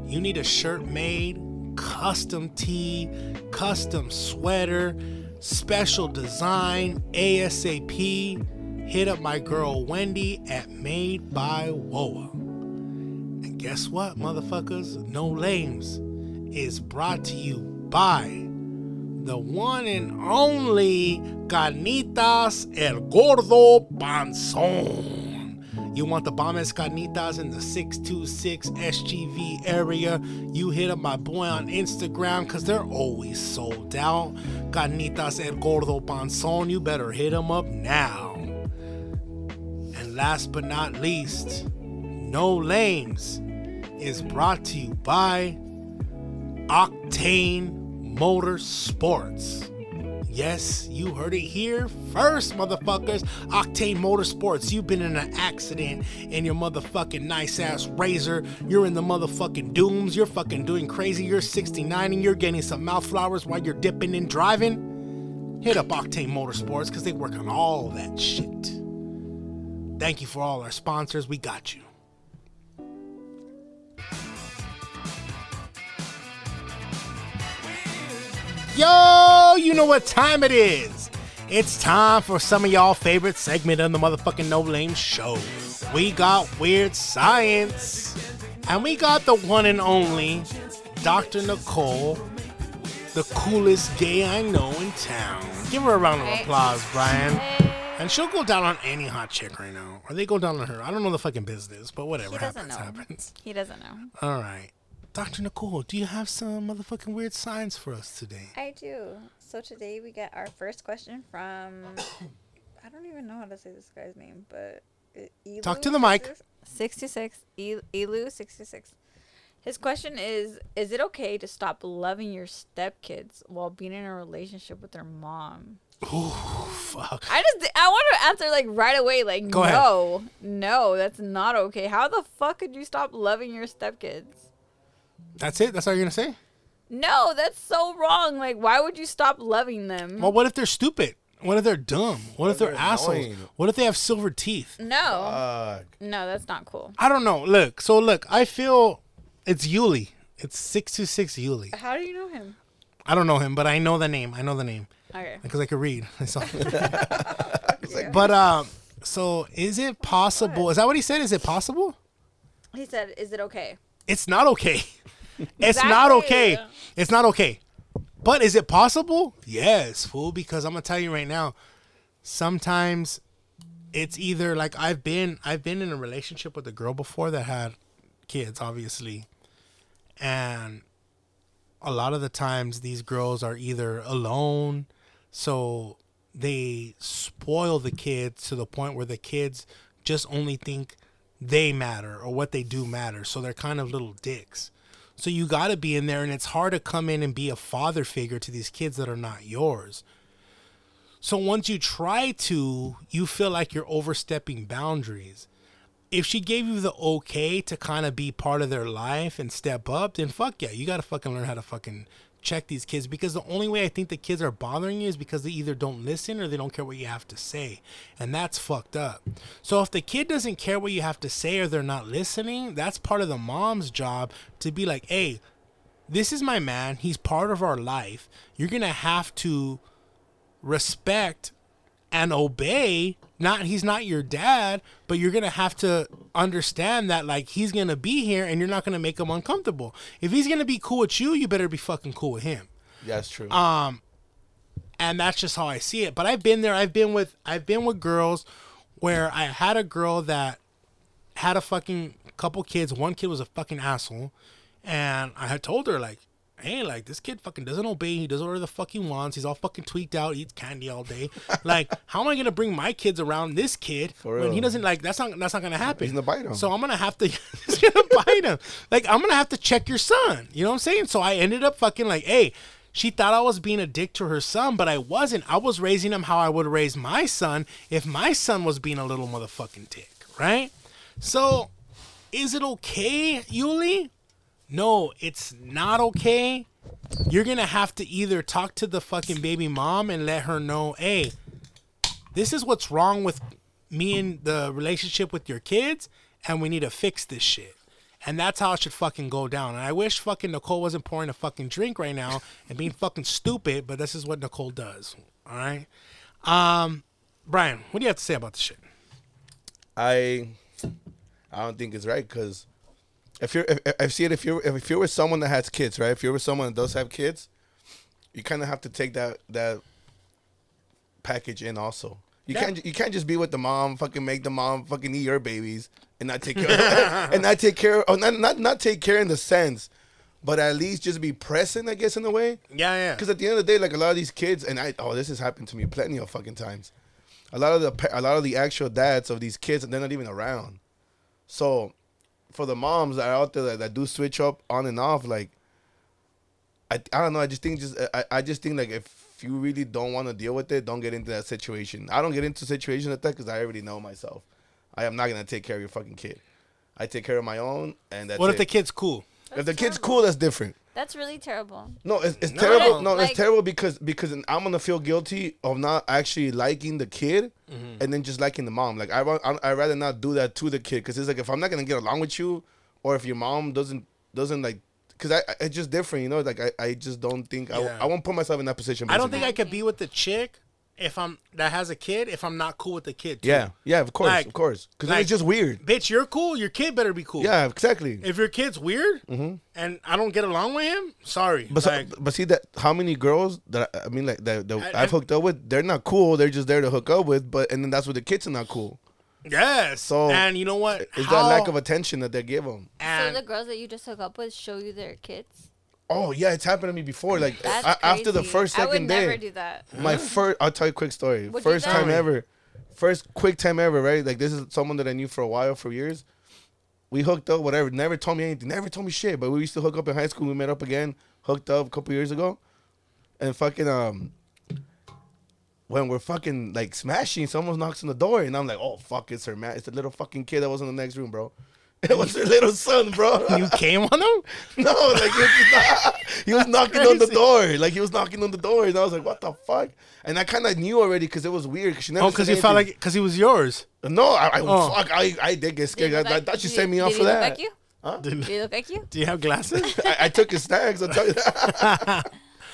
You need a shirt made, custom tee, custom sweater, special design, ASAP. Hit up my girl Wendy at Made by WOA. And guess what, motherfuckers? No Lames is brought to you by the one and only Carnitas El Gordo Panzón. You want the bombest carnitas in the 626 SGV area? You hit up my boy on Instagram because they're always sold out. Carnitas El Gordo Panzón. You better hit him up now. And last but not least, No Lames is brought to you by Octane Motorsports. Yes, you heard it here first, motherfuckers. Octane Motorsports. You've been in an accident in your motherfucking nice ass razor. You're in the motherfucking dooms. You're fucking doing crazy. You're 69 and you're getting some mouth flowers while you're dipping and driving. Hit up Octane Motorsports because they work on all that shit. Thank you for all our sponsors. We got you. Yo, you know what time it is. It's time for some of y'all favorite segment of the motherfucking No Lame Show. We got weird science. And we got the one and only Dr. Nicole, the coolest gay I know in town. Give her a round of applause, Brian. And she'll go down on any hot chick right now. Or they go down on her. I don't know the fucking business, but whatever happens, know. happens. He doesn't know. All right. Dr. Nicole, do you have some motherfucking weird science for us today? I do. So today we get our first question from. I don't even know how to say this guy's name, but. Elu Talk to the mic. 66. E- Elu 66. His question is Is it okay to stop loving your stepkids while being in a relationship with their mom? Oh fuck. I just I want to answer like right away like Go ahead. no. No, that's not okay. How the fuck could you stop loving your stepkids? That's it? That's all you're gonna say? No, that's so wrong. Like, why would you stop loving them? Well, what if they're stupid? What if they're dumb? What if they're they're assholes? annoying? What if they have silver teeth? no, Fuck. no, that's not cool. I don't know. Look, so look, I feel it's Yuli. It's six two six Yuli. How do you know him? I don't know him, but I know the name. I know the name Okay. because I could read. So- but um, so is it possible? Is that what he said? Is it possible? He said, "Is it okay?" It's not okay. It's not okay. It's not okay. But is it possible? Yes, fool. Because I'm gonna tell you right now. Sometimes it's either like I've been I've been in a relationship with a girl before that had kids, obviously, and a lot of the times these girls are either alone, so they spoil the kids to the point where the kids just only think they matter or what they do matter. So they're kind of little dicks. So you got to be in there, and it's hard to come in and be a father figure to these kids that are not yours. So once you try to, you feel like you're overstepping boundaries. If she gave you the okay to kind of be part of their life and step up, then fuck yeah, you got to fucking learn how to fucking check these kids because the only way I think the kids are bothering you is because they either don't listen or they don't care what you have to say. And that's fucked up. So if the kid doesn't care what you have to say or they're not listening, that's part of the mom's job to be like, hey, this is my man. He's part of our life. You're going to have to respect and obey not he's not your dad but you're gonna have to understand that like he's gonna be here and you're not gonna make him uncomfortable. If he's gonna be cool with you you better be fucking cool with him. Yeah, that's true. um and that's just how i see it. But i've been there. I've been with i've been with girls where i had a girl that had a fucking couple kids. One kid was a fucking asshole. And i had told her like hey like this kid fucking doesn't obey. He does whatever the fuck he wants. He's all fucking tweaked out. Eats candy all day. Like how am i gonna bring my kids around this kid For when he doesn't like that's not that's not gonna happen. He's gonna bite him. so i'm gonna have to he's gonna bite him. Like i'm gonna have to check your son. You know what i'm saying? So i ended up fucking like hey she thought I was being a dick to her son, but I wasn't. I was raising him how I would raise my son if my son was being a little motherfucking dick, right? So, is it okay, Yuli? No, it's not okay. You're gonna have to either talk to the fucking baby mom and let her know, hey, this is what's wrong with me and the relationship with your kids, and we need to fix this shit. And that's how it should fucking go down. And I wish fucking Nicole wasn't pouring a fucking drink right now and being fucking stupid, but this is what Nicole does. All right. Um, Brian, what do you have to say about this shit? I I don't think it's right because if you're if, if, see it if you're if you're with someone that has kids, right? If you're with someone that does have kids, you kind of have to take that that package in also. You Yeah. can't you can't just be with the mom, fucking make the mom fucking eat your babies and not take care and not take care or not not not take care in the sense, but at least just be present, I guess, in a way. Yeah, yeah. Because at the end of the day, like a lot of these kids, and I oh, this has happened to me plenty of fucking times. A lot of the a lot of the actual dads of these kids, they're not even around. So, for the moms that are out there that, that do switch up on and off, like, I I don't know. I just think just I, I just think like if you really don't want to deal with it, don't get into that situation. I don't get into situations like that because I already know myself. I am not gonna take care of your fucking kid. I take care of my own, and that's what if it. the kid's cool? if the kid's cool, that's different. That's really terrible. No, it's, it's No. terrible. No, Like- it's terrible because because I'm gonna feel guilty of not actually liking the kid, Mm-hmm. and then just liking the mom. Like I I rather not do that to the kid because it's like if I'm not gonna get along with you, or if your mom doesn't doesn't like, because I, I it's just different, you know. Like I, I just don't think Yeah. I, I won't put myself in that position. I don't think I could be with the chick if I'm that has a kid if I'm not cool with the kid. Too. Yeah, yeah, of course, Like- of course, because like- it's just weird. Bitch, you're cool. Your kid better be cool. Yeah, exactly. If your kid's weird mm-hmm. and I don't get along with him, sorry. But so- but see that how many girls that I I mean like that, that I- I've hooked up with, they're not cool. They're just there to hook up with. But and then that's where the kids are not cool. yes. So, and you know what? Is How- that lack of attention that they give them? and so the girls that you just hook up with show you their kids. Oh yeah, it's happened to me before. Like a- after the first I would second never day, do that. my first. I'll tell you a quick story. Would you first time ever, first quick time ever. Right, like this is someone that I knew for a while, for years. We hooked up, whatever. Never told me anything. Never told me shit. But we used to hook up in high school. We met up again, hooked up a couple years ago, and fucking um. When we're fucking like smashing, someone knocks on the door, and I'm like, "Oh fuck, it's her man. It's the little fucking kid that was in the next room, bro." It was her little son, bro. You came on him? no, like he was, not- he was knocking on the door. Like he was knocking on the door, and I was like, "What the fuck?" And I kind of knew already because it was weird. Cause she never Oh, because said you felt like because he was yours. no, I, I Oh. fuck, I, I did get scared. he I, look I thought she did sent me off for he look that. Like you? Did, Did he look like you? do you have glasses? I, I took his snacks. I'll tell you that.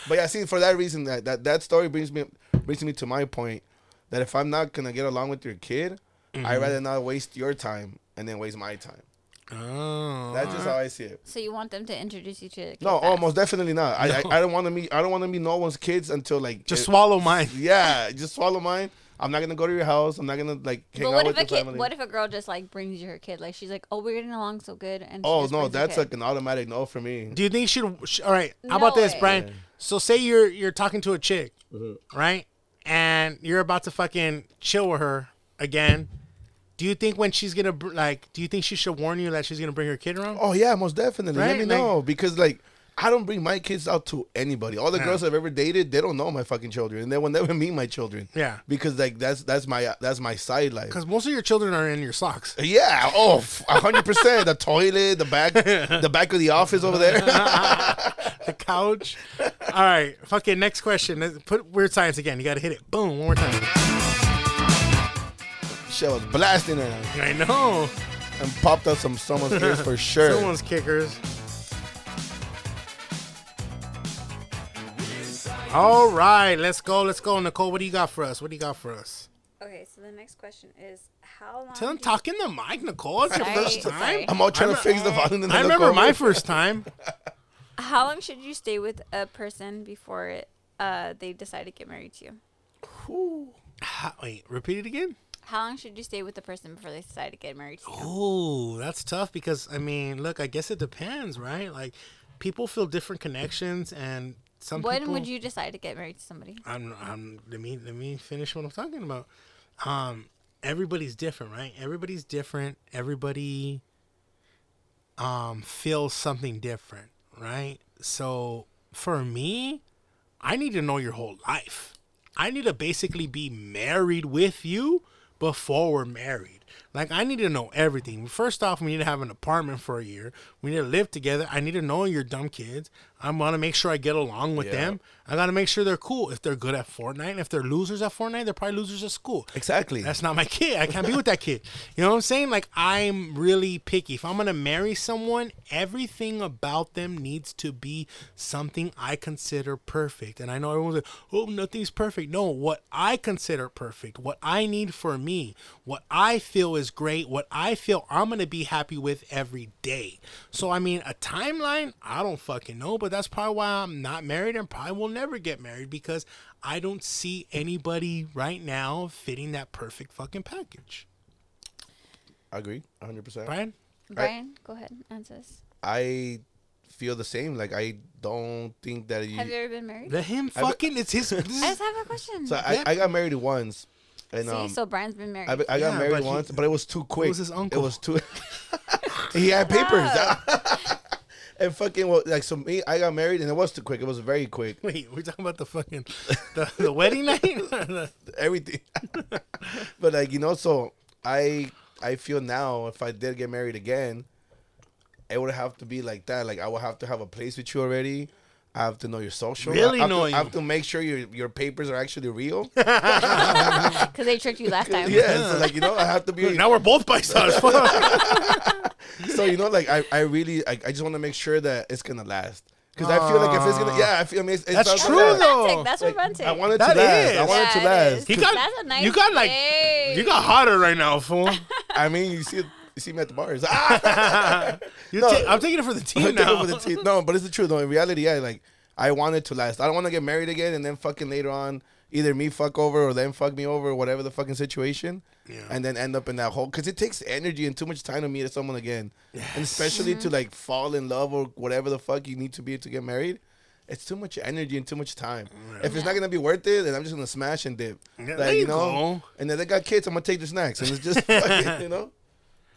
but yeah, see, for that reason, that, that that story brings me brings me to my point that if I'm not gonna get along with your kid, Mm-hmm. I'd rather not waste your time and then waste my time. Oh, That's just how I see it. So you want them to introduce you to the kid No, fast. almost definitely not. I, No. I I don't want to meet I don't want to meet no one's kids until like just it- swallow mine. Yeah, just swallow mine. I'm not gonna go to your house. I'm not gonna like hang But out what with if your a kid? family. What if a girl just like brings you her kid? Like she's like, "Oh, we're getting along so good," and oh no, that's like an automatic no for me. Do you think she should? sh- All right. How about No this, way. Brian? So say you're you're talking to a chick, Mm-hmm. right? And you're about to fucking chill with her again. Do you think when she's gonna br- like? Do you think she should warn you that she's gonna bring her kid around? Oh yeah, most definitely. Let me like- know because like I don't bring my kids out to anybody. All the Yeah. girls I've ever dated, they don't know my fucking children, and they will never meet my children. Yeah. because like that's that's my that's my side life. Because most of your children are in your socks. Uh, yeah, oh, a hundred percent. The toilet, the back, the back of the office over there. the couch. All right, fucking next question. Put weird science again. You gotta hit it. Boom, one more time. Shit was blasting it I know. and popped out some someone's ears for sure. Someone's kickers. All right, let's go. Let's go, Nicole. What do you got for us? What do you got for us? Okay, so the next question is how long? Tell them talk in the mic, Nicole. It's your Sorry, first time. sorry. I'm all trying to I'm- fix the volume. and I then look remember my first time. How long should you stay with a person before it, uh, they decide to get married to you? Ha- Wait, repeat it again. How long should you stay with the person before they decide to get married? Oh, that's tough because I mean, look, I guess it depends, right? Like, people feel different connections, and some when people. would you decide to get married to somebody? I'm, I'm let me let me finish what I'm talking about. Um, everybody's different, right? Everybody's different. Everybody um feels something different, right? So for me, I need to know your whole life. I need to basically be married with you before we're married. Like I need to know everything. First off, we need to have an apartment for a year. We need to live together. I need to know your dumb kids. I want to make sure I get along with Yeah. them. I got to make sure they're cool. If they're good at Fortnite, And if they're losers at Fortnite, they're probably losers at school. Exactly. That's not my kid. I can't be with that kid. You know what I'm saying? Like I'm really picky. If I'm gonna marry someone, everything about them needs to be something I consider perfect. And I know everyone's like, "Oh, nothing's perfect." No, what I consider perfect, what I need for me, what I feel is great, what I feel I'm gonna be happy with every day. So I mean, a timeline, I don't fucking know, but that's probably why I'm not married and probably will never get married because I don't see anybody right now fitting that perfect fucking package. I agree, 100. percent Brian? Brian, go ahead, answer this. I feel the same. Like I don't think that you. Have you ever been married? Let him I be- fucking. It's his. I just have a question. So I, Yeah. I got married once, and See, um, so Brian's been married. I, be- I got Yeah, married but he- once, but it was too quick. It was his uncle. It was too. he had papers. and fucking well, like so me, I got married, and it was too quick. It was very quick. wait, we're talking about the fucking the, the wedding night. Everything. but like you know, so I I feel now if I did get married again, it would have to be like that. Like I would have to have a place with you already. I have to know your social. Really I have know to, you. I have to make sure your your papers are actually real. Because they tricked you last time. yeah, so like you know, I have to be. now we're both by sides. So you know, like I, I really, I, I just want to make sure that it's gonna last. Because I feel like if it's gonna, ah. yeah, I feel. I mean, it's, That's sounds true, like that. though. romantic. That's Like, romantic. I want it That to last. is. I want it to it last. He got. That's a nice you got like. thing. You got hotter right now, fool. I mean, you see, you see me at the bars. Ah! No. ta- I'm taking it for the team I'm now. the team. No, but it's the truth. though. in reality, yeah, like I want it to last. I don't want to get married again and then fucking later on either me fuck over or them fuck me over or whatever the fucking situation, Yeah. and then end up in that hole because it takes energy and too much time to meet someone again, and especially to like fall in love or whatever the fuck you need to be to get married. It's too much energy and too much time. If it's not gonna be worth it, then I'm just gonna smash and dip. Yeah, like you know, go. and then they got kids. I'm gonna take the snacks, and it's just fucking, you know.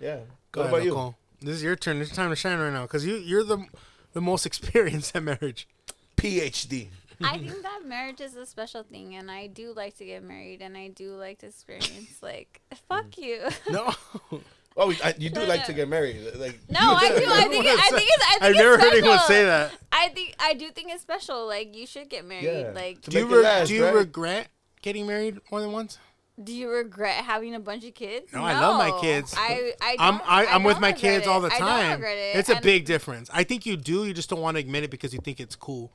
Yeah. Go what ahead, about you? Nicole. This is your turn. It's time to shine right now because you you're the the most experienced at marriage. PhD. I think that marriage is a special thing, and I do like to get married, and I do like to experience like fuck mm. you. No. Oh, I, you do like to get married, like No, I do. I think. It, I think it's. I think I've it's never heard anyone say that. I think. I do think it's special. Like you should get married. Yeah. Like, Do you, re- last, do you right? regret getting married more than once? Do you regret having a bunch of kids? No, I love my kids. I. I I'm don't- I, I'm with my kids it. all the I don't time. regret it. It's a And big difference. I think you do. You just don't want to admit it because you think it's cool.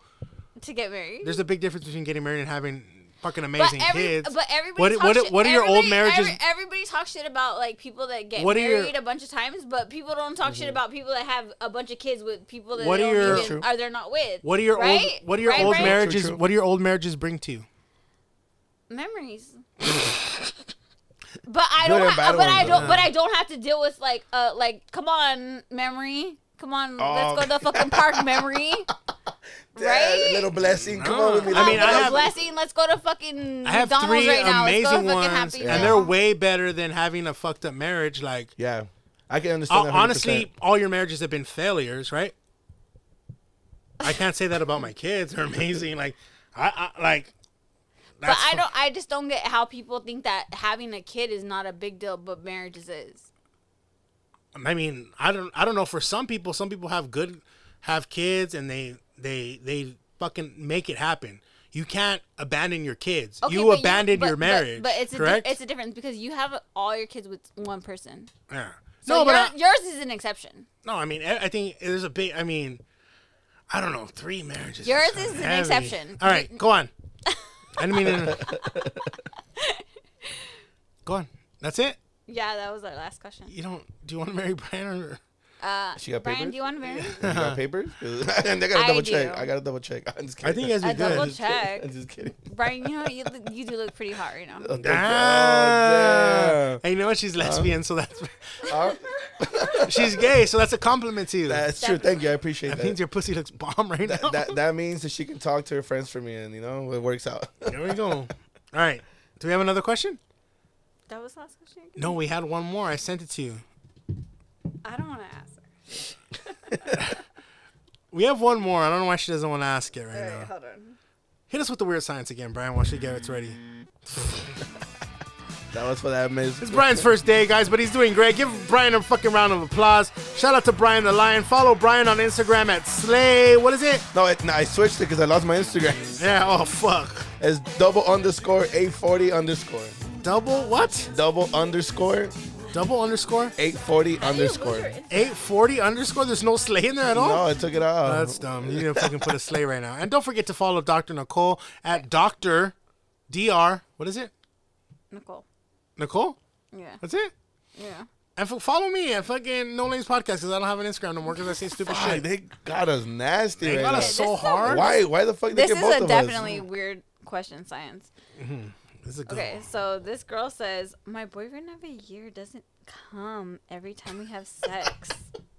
to get married. There's a big difference between getting married and having fucking but amazing every, kids. but everybody What- talks what- shit- what are your old marriages- every- everybody talks shit about like people that get What are your- married a bunch of times, but people don't talk shit mm-hmm. about people that have a bunch of kids with people that What they are don't your- even True. are they're not with. what are your right? old What are your Right, old Brian? marriages True, true. What do your old marriages bring to you? memories. But I Good don't. Ha- bad but I don't. though. But I don't have to deal with like uh like come on memory. Come on, Oh. let's go to the fucking park, memory. Yeah, right? little blessing. Come No. on with me. I mean, little I Little have- blessing. Let's go to fucking I have McDonald's three right now. Let's go to amazing ones, Happy and Meal. they're way better than having a fucked up marriage. Like Yeah, I can understand. Uh, 100%. honestly, all your marriages have been failures, right? I can't say that about my kids. They're amazing. Like, I, I like. But I don't. I just don't get how people think that having a kid is not a big deal, but marriages is. I mean, I don't. I don't know. For some people, some people have good, have kids, and they they they fucking make it happen. You can't abandon your kids. Okay, you but abandoned but- your marriage. But, it's a di- correct. it's a difference because you have all your kids with one person. yeah. So no, but I, yours is an exception. no. I mean, I I think there's a big. I mean, I don't know. Three marriages. Yours so is an exception. All right, go on. I mean. Go on. That's it. Yeah, that was our last question. You don't. Do you want to marry Brian or? Uh, She got Brian, papers? do you want to marry? me? You got papers? and I gotta I double check. do. I gotta double check. I'm just I think you guys A be good. double check. I'm just kidding. Brian, you know you you do look pretty hot right now. Oh, Ah. damn. Hey, you know what? She's lesbian, so that's Uh, she's gay, so that's a compliment to you. That, that's true. Thank you. I appreciate that. That means your pussy looks bomb right now. that, that, that means that she can talk to her friends for me, and you know it works out. there we go. All right. Do we have another question? That was the last question. No, we had one more. I sent it to you. I don't want to ask. We have one more. I don't know why she doesn't want to ask it right All right, now. hold on. Hit us with the weird science again, Brian, while she gets ready. that was for that miss. It's Brian's first day, guys, but he's doing great. Give Brian a fucking round of applause. Shout out to Brian the Lion. Follow Brian on Instagram at Slay. What is it? No, it, no, I switched it because I lost my Instagram. Yeah. Oh fuck. It's double underscore eight forty underscore. Double what? Double underscore Double underscore eight forty underscore. eight forty underscore. There's no Slay in there at all. No, I took it out. That's dumb. You need to fucking put a Slay right now. And don't forget to follow Dr. Nicole at Dr. Dr. What is it? Nicole. Nicole. Yeah. That's it. Yeah. And f- follow me at fucking No Lames Podcast because I don't have an Instagram no more because I say stupid Fuck, shit. they got us nasty They right got now. us so This is a- hard. Why? Why the fuck This they is get both a of definitely weird question, science. Mm-hmm. This is a good Okay, one. so this girl says, My boyfriend of a year doesn't come every time we have sex.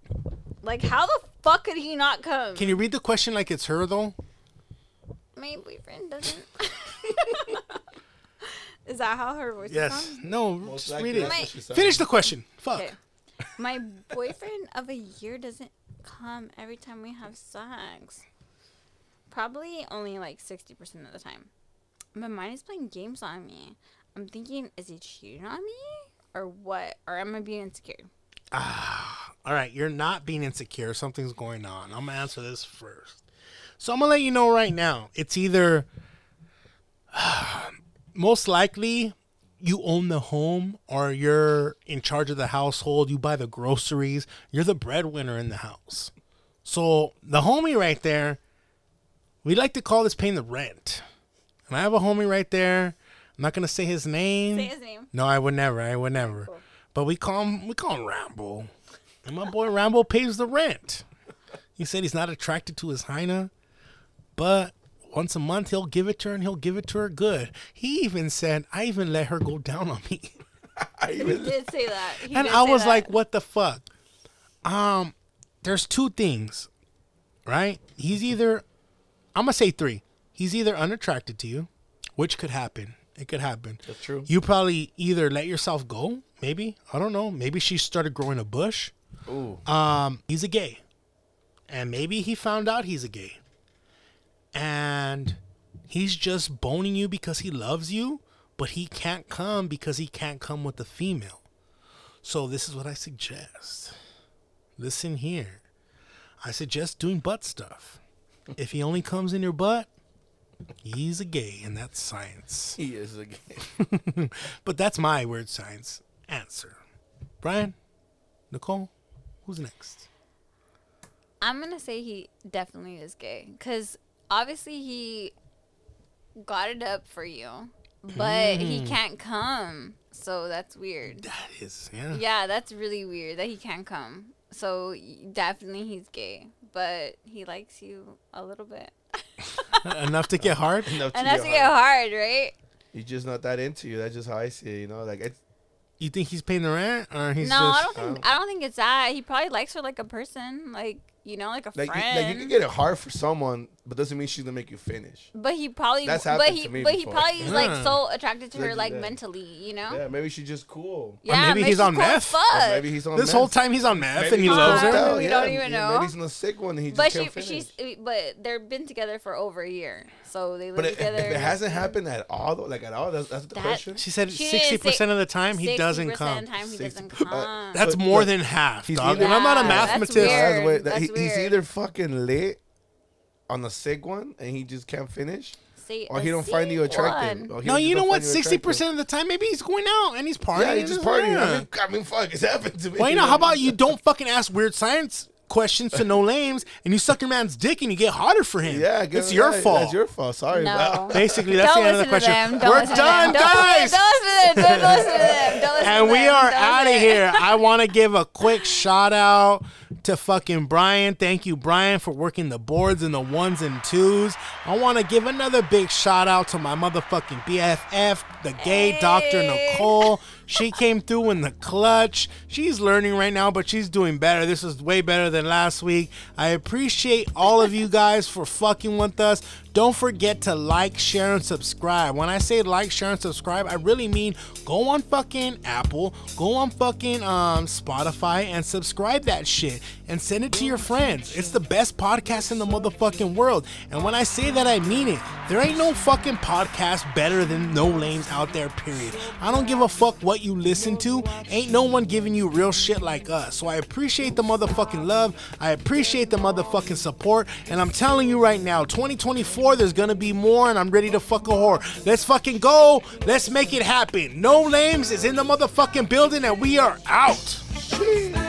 like, how the fuck could he not come? Can you read the question like it's her though? My boyfriend doesn't. is that how her voice Yes. sounds? No. Most just read it. My- what she said. Finish the question. Fuck. Okay. My boyfriend of a year doesn't come every time we have sex. Probably only like 60% of the time. My mind is playing games on me. I'm thinking, is he cheating on me? Or what? Or am I being insecure? Ah, All right, you're not being insecure. Something's going on. I'm gonna answer this first. So I'm gonna let you know right now. It's either most likely you own the home or you're in charge of the household. You buy the groceries. You're the breadwinner in the house. So the homie right there, we like to call this paying the rent. And I have a homie right there. I'm not gonna say his name. Say his name. No, I would never. I would never. But we call him we call him Rambo. And my boy Rambo pays the rent. He said he's not attracted to his hyena, but once a month he'll give it to her and he'll give it to her good. He even said, I even let her go down on me. I He even, did say that. He and I was that. like, what the fuck? Um, there's two things, right? He's either I'm gonna say three. He's either unattracted to you, which could happen. It could happen. That's true. You probably either let yourself go, maybe. I don't know. Maybe she started growing a bush. Ooh. Um, he's a gay. And maybe he found out he's a gay. And he's just boning you because he loves you, but he can't come because he can't come with a female. So this is what I suggest. Listen here. I suggest doing butt stuff. If he only comes in your butt, he's a gay, and that's science. He is a gay. But that's my word science answer. Brian, Nicole, who's next? I'm gonna say he definitely is gay because obviously he got it up for you, but he mm. can't come. So that's weird. That is, yeah. Yeah, that's really weird that he can't come. So definitely he's gay, but he likes you a little bit. Enough to get hard. Enough to And that's get to get hard. hard, right? He's just not that into you. That's just how I see it. You know, like it's You think he's paying the rent, or he's no, I don't think I don't think it's that. He probably likes her like a person, like you know, like a like you, friend. like you can get it hard for someone, but doesn't mean she's gonna make you finish. But he probably, That's but happened he, to me but he probably is like so attracted to her, Like, like yeah. mentally, you know. Yeah, maybe she's just cool. Yeah, maybe he's on cool meth. Fuck. maybe he's on This meth. whole time he's on meth Maybe and he loves her. out, We yeah. don't even know. Maybe he's in the sick one and he just But can't she, finish. she's, but they've been together for over a year, so they live but if, if it hasn't happened at all, though, like at all, that's, that's the That- question. She said sixty percent of the time he 60% doesn't of come. the time he doesn't come. That's more than half, he's either- I'm not a mathematician. Weird. That's weird. That That's he, he's either fucking lit on the sick one and he just can't finish, Say or he don't find you attractive. or he No, just you know don't what? find you Sixty percent of the time, maybe he's going out and he's partying. Yeah, he's just partying. I mean, I mean, fuck, it's happened to me. Well, you know, how about you don't fucking ask weird science questions to no names and you suck your man's dick and you get harder for him. Yeah, it's your yeah, fault. That's your fault. Sorry. No. bro. Basically, that's Don't the end of the listen to question. them. Don't We're listen to done, them. Don't guys. Listen, don't listen to them. Don't listen to them. Don't listen and to we them. are Don't out of listen. here. I want to give a quick shout out to fucking Brian. Thank you, Brian, for working the boards and the ones and twos. I want to give another big shout out to my motherfucking BFF, the gay Dr. Nicole. She came through in the clutch. She's learning right now, but she's doing better. This is way better than last week. I appreciate all of you guys for fucking with us. Don't forget to like, share, and subscribe. When I say like, share, and subscribe, I really mean go on fucking Apple, go on fucking um, Spotify, and subscribe that shit and send it to your friends. It's the best podcast in the motherfucking world. And when I say that, I mean it. There ain't no fucking podcast better than No Lames out there, period. I don't give a fuck what you listen to. Ain't no one giving you real shit like us. So I appreciate the motherfucking love. I appreciate the motherfucking support. And I'm telling you right now, 2024, there's gonna be more, and I'm ready to fuck a whore. Let's fucking go. Let's make it happen. No Lames is in the motherfucking building, and we are out. Sheesh.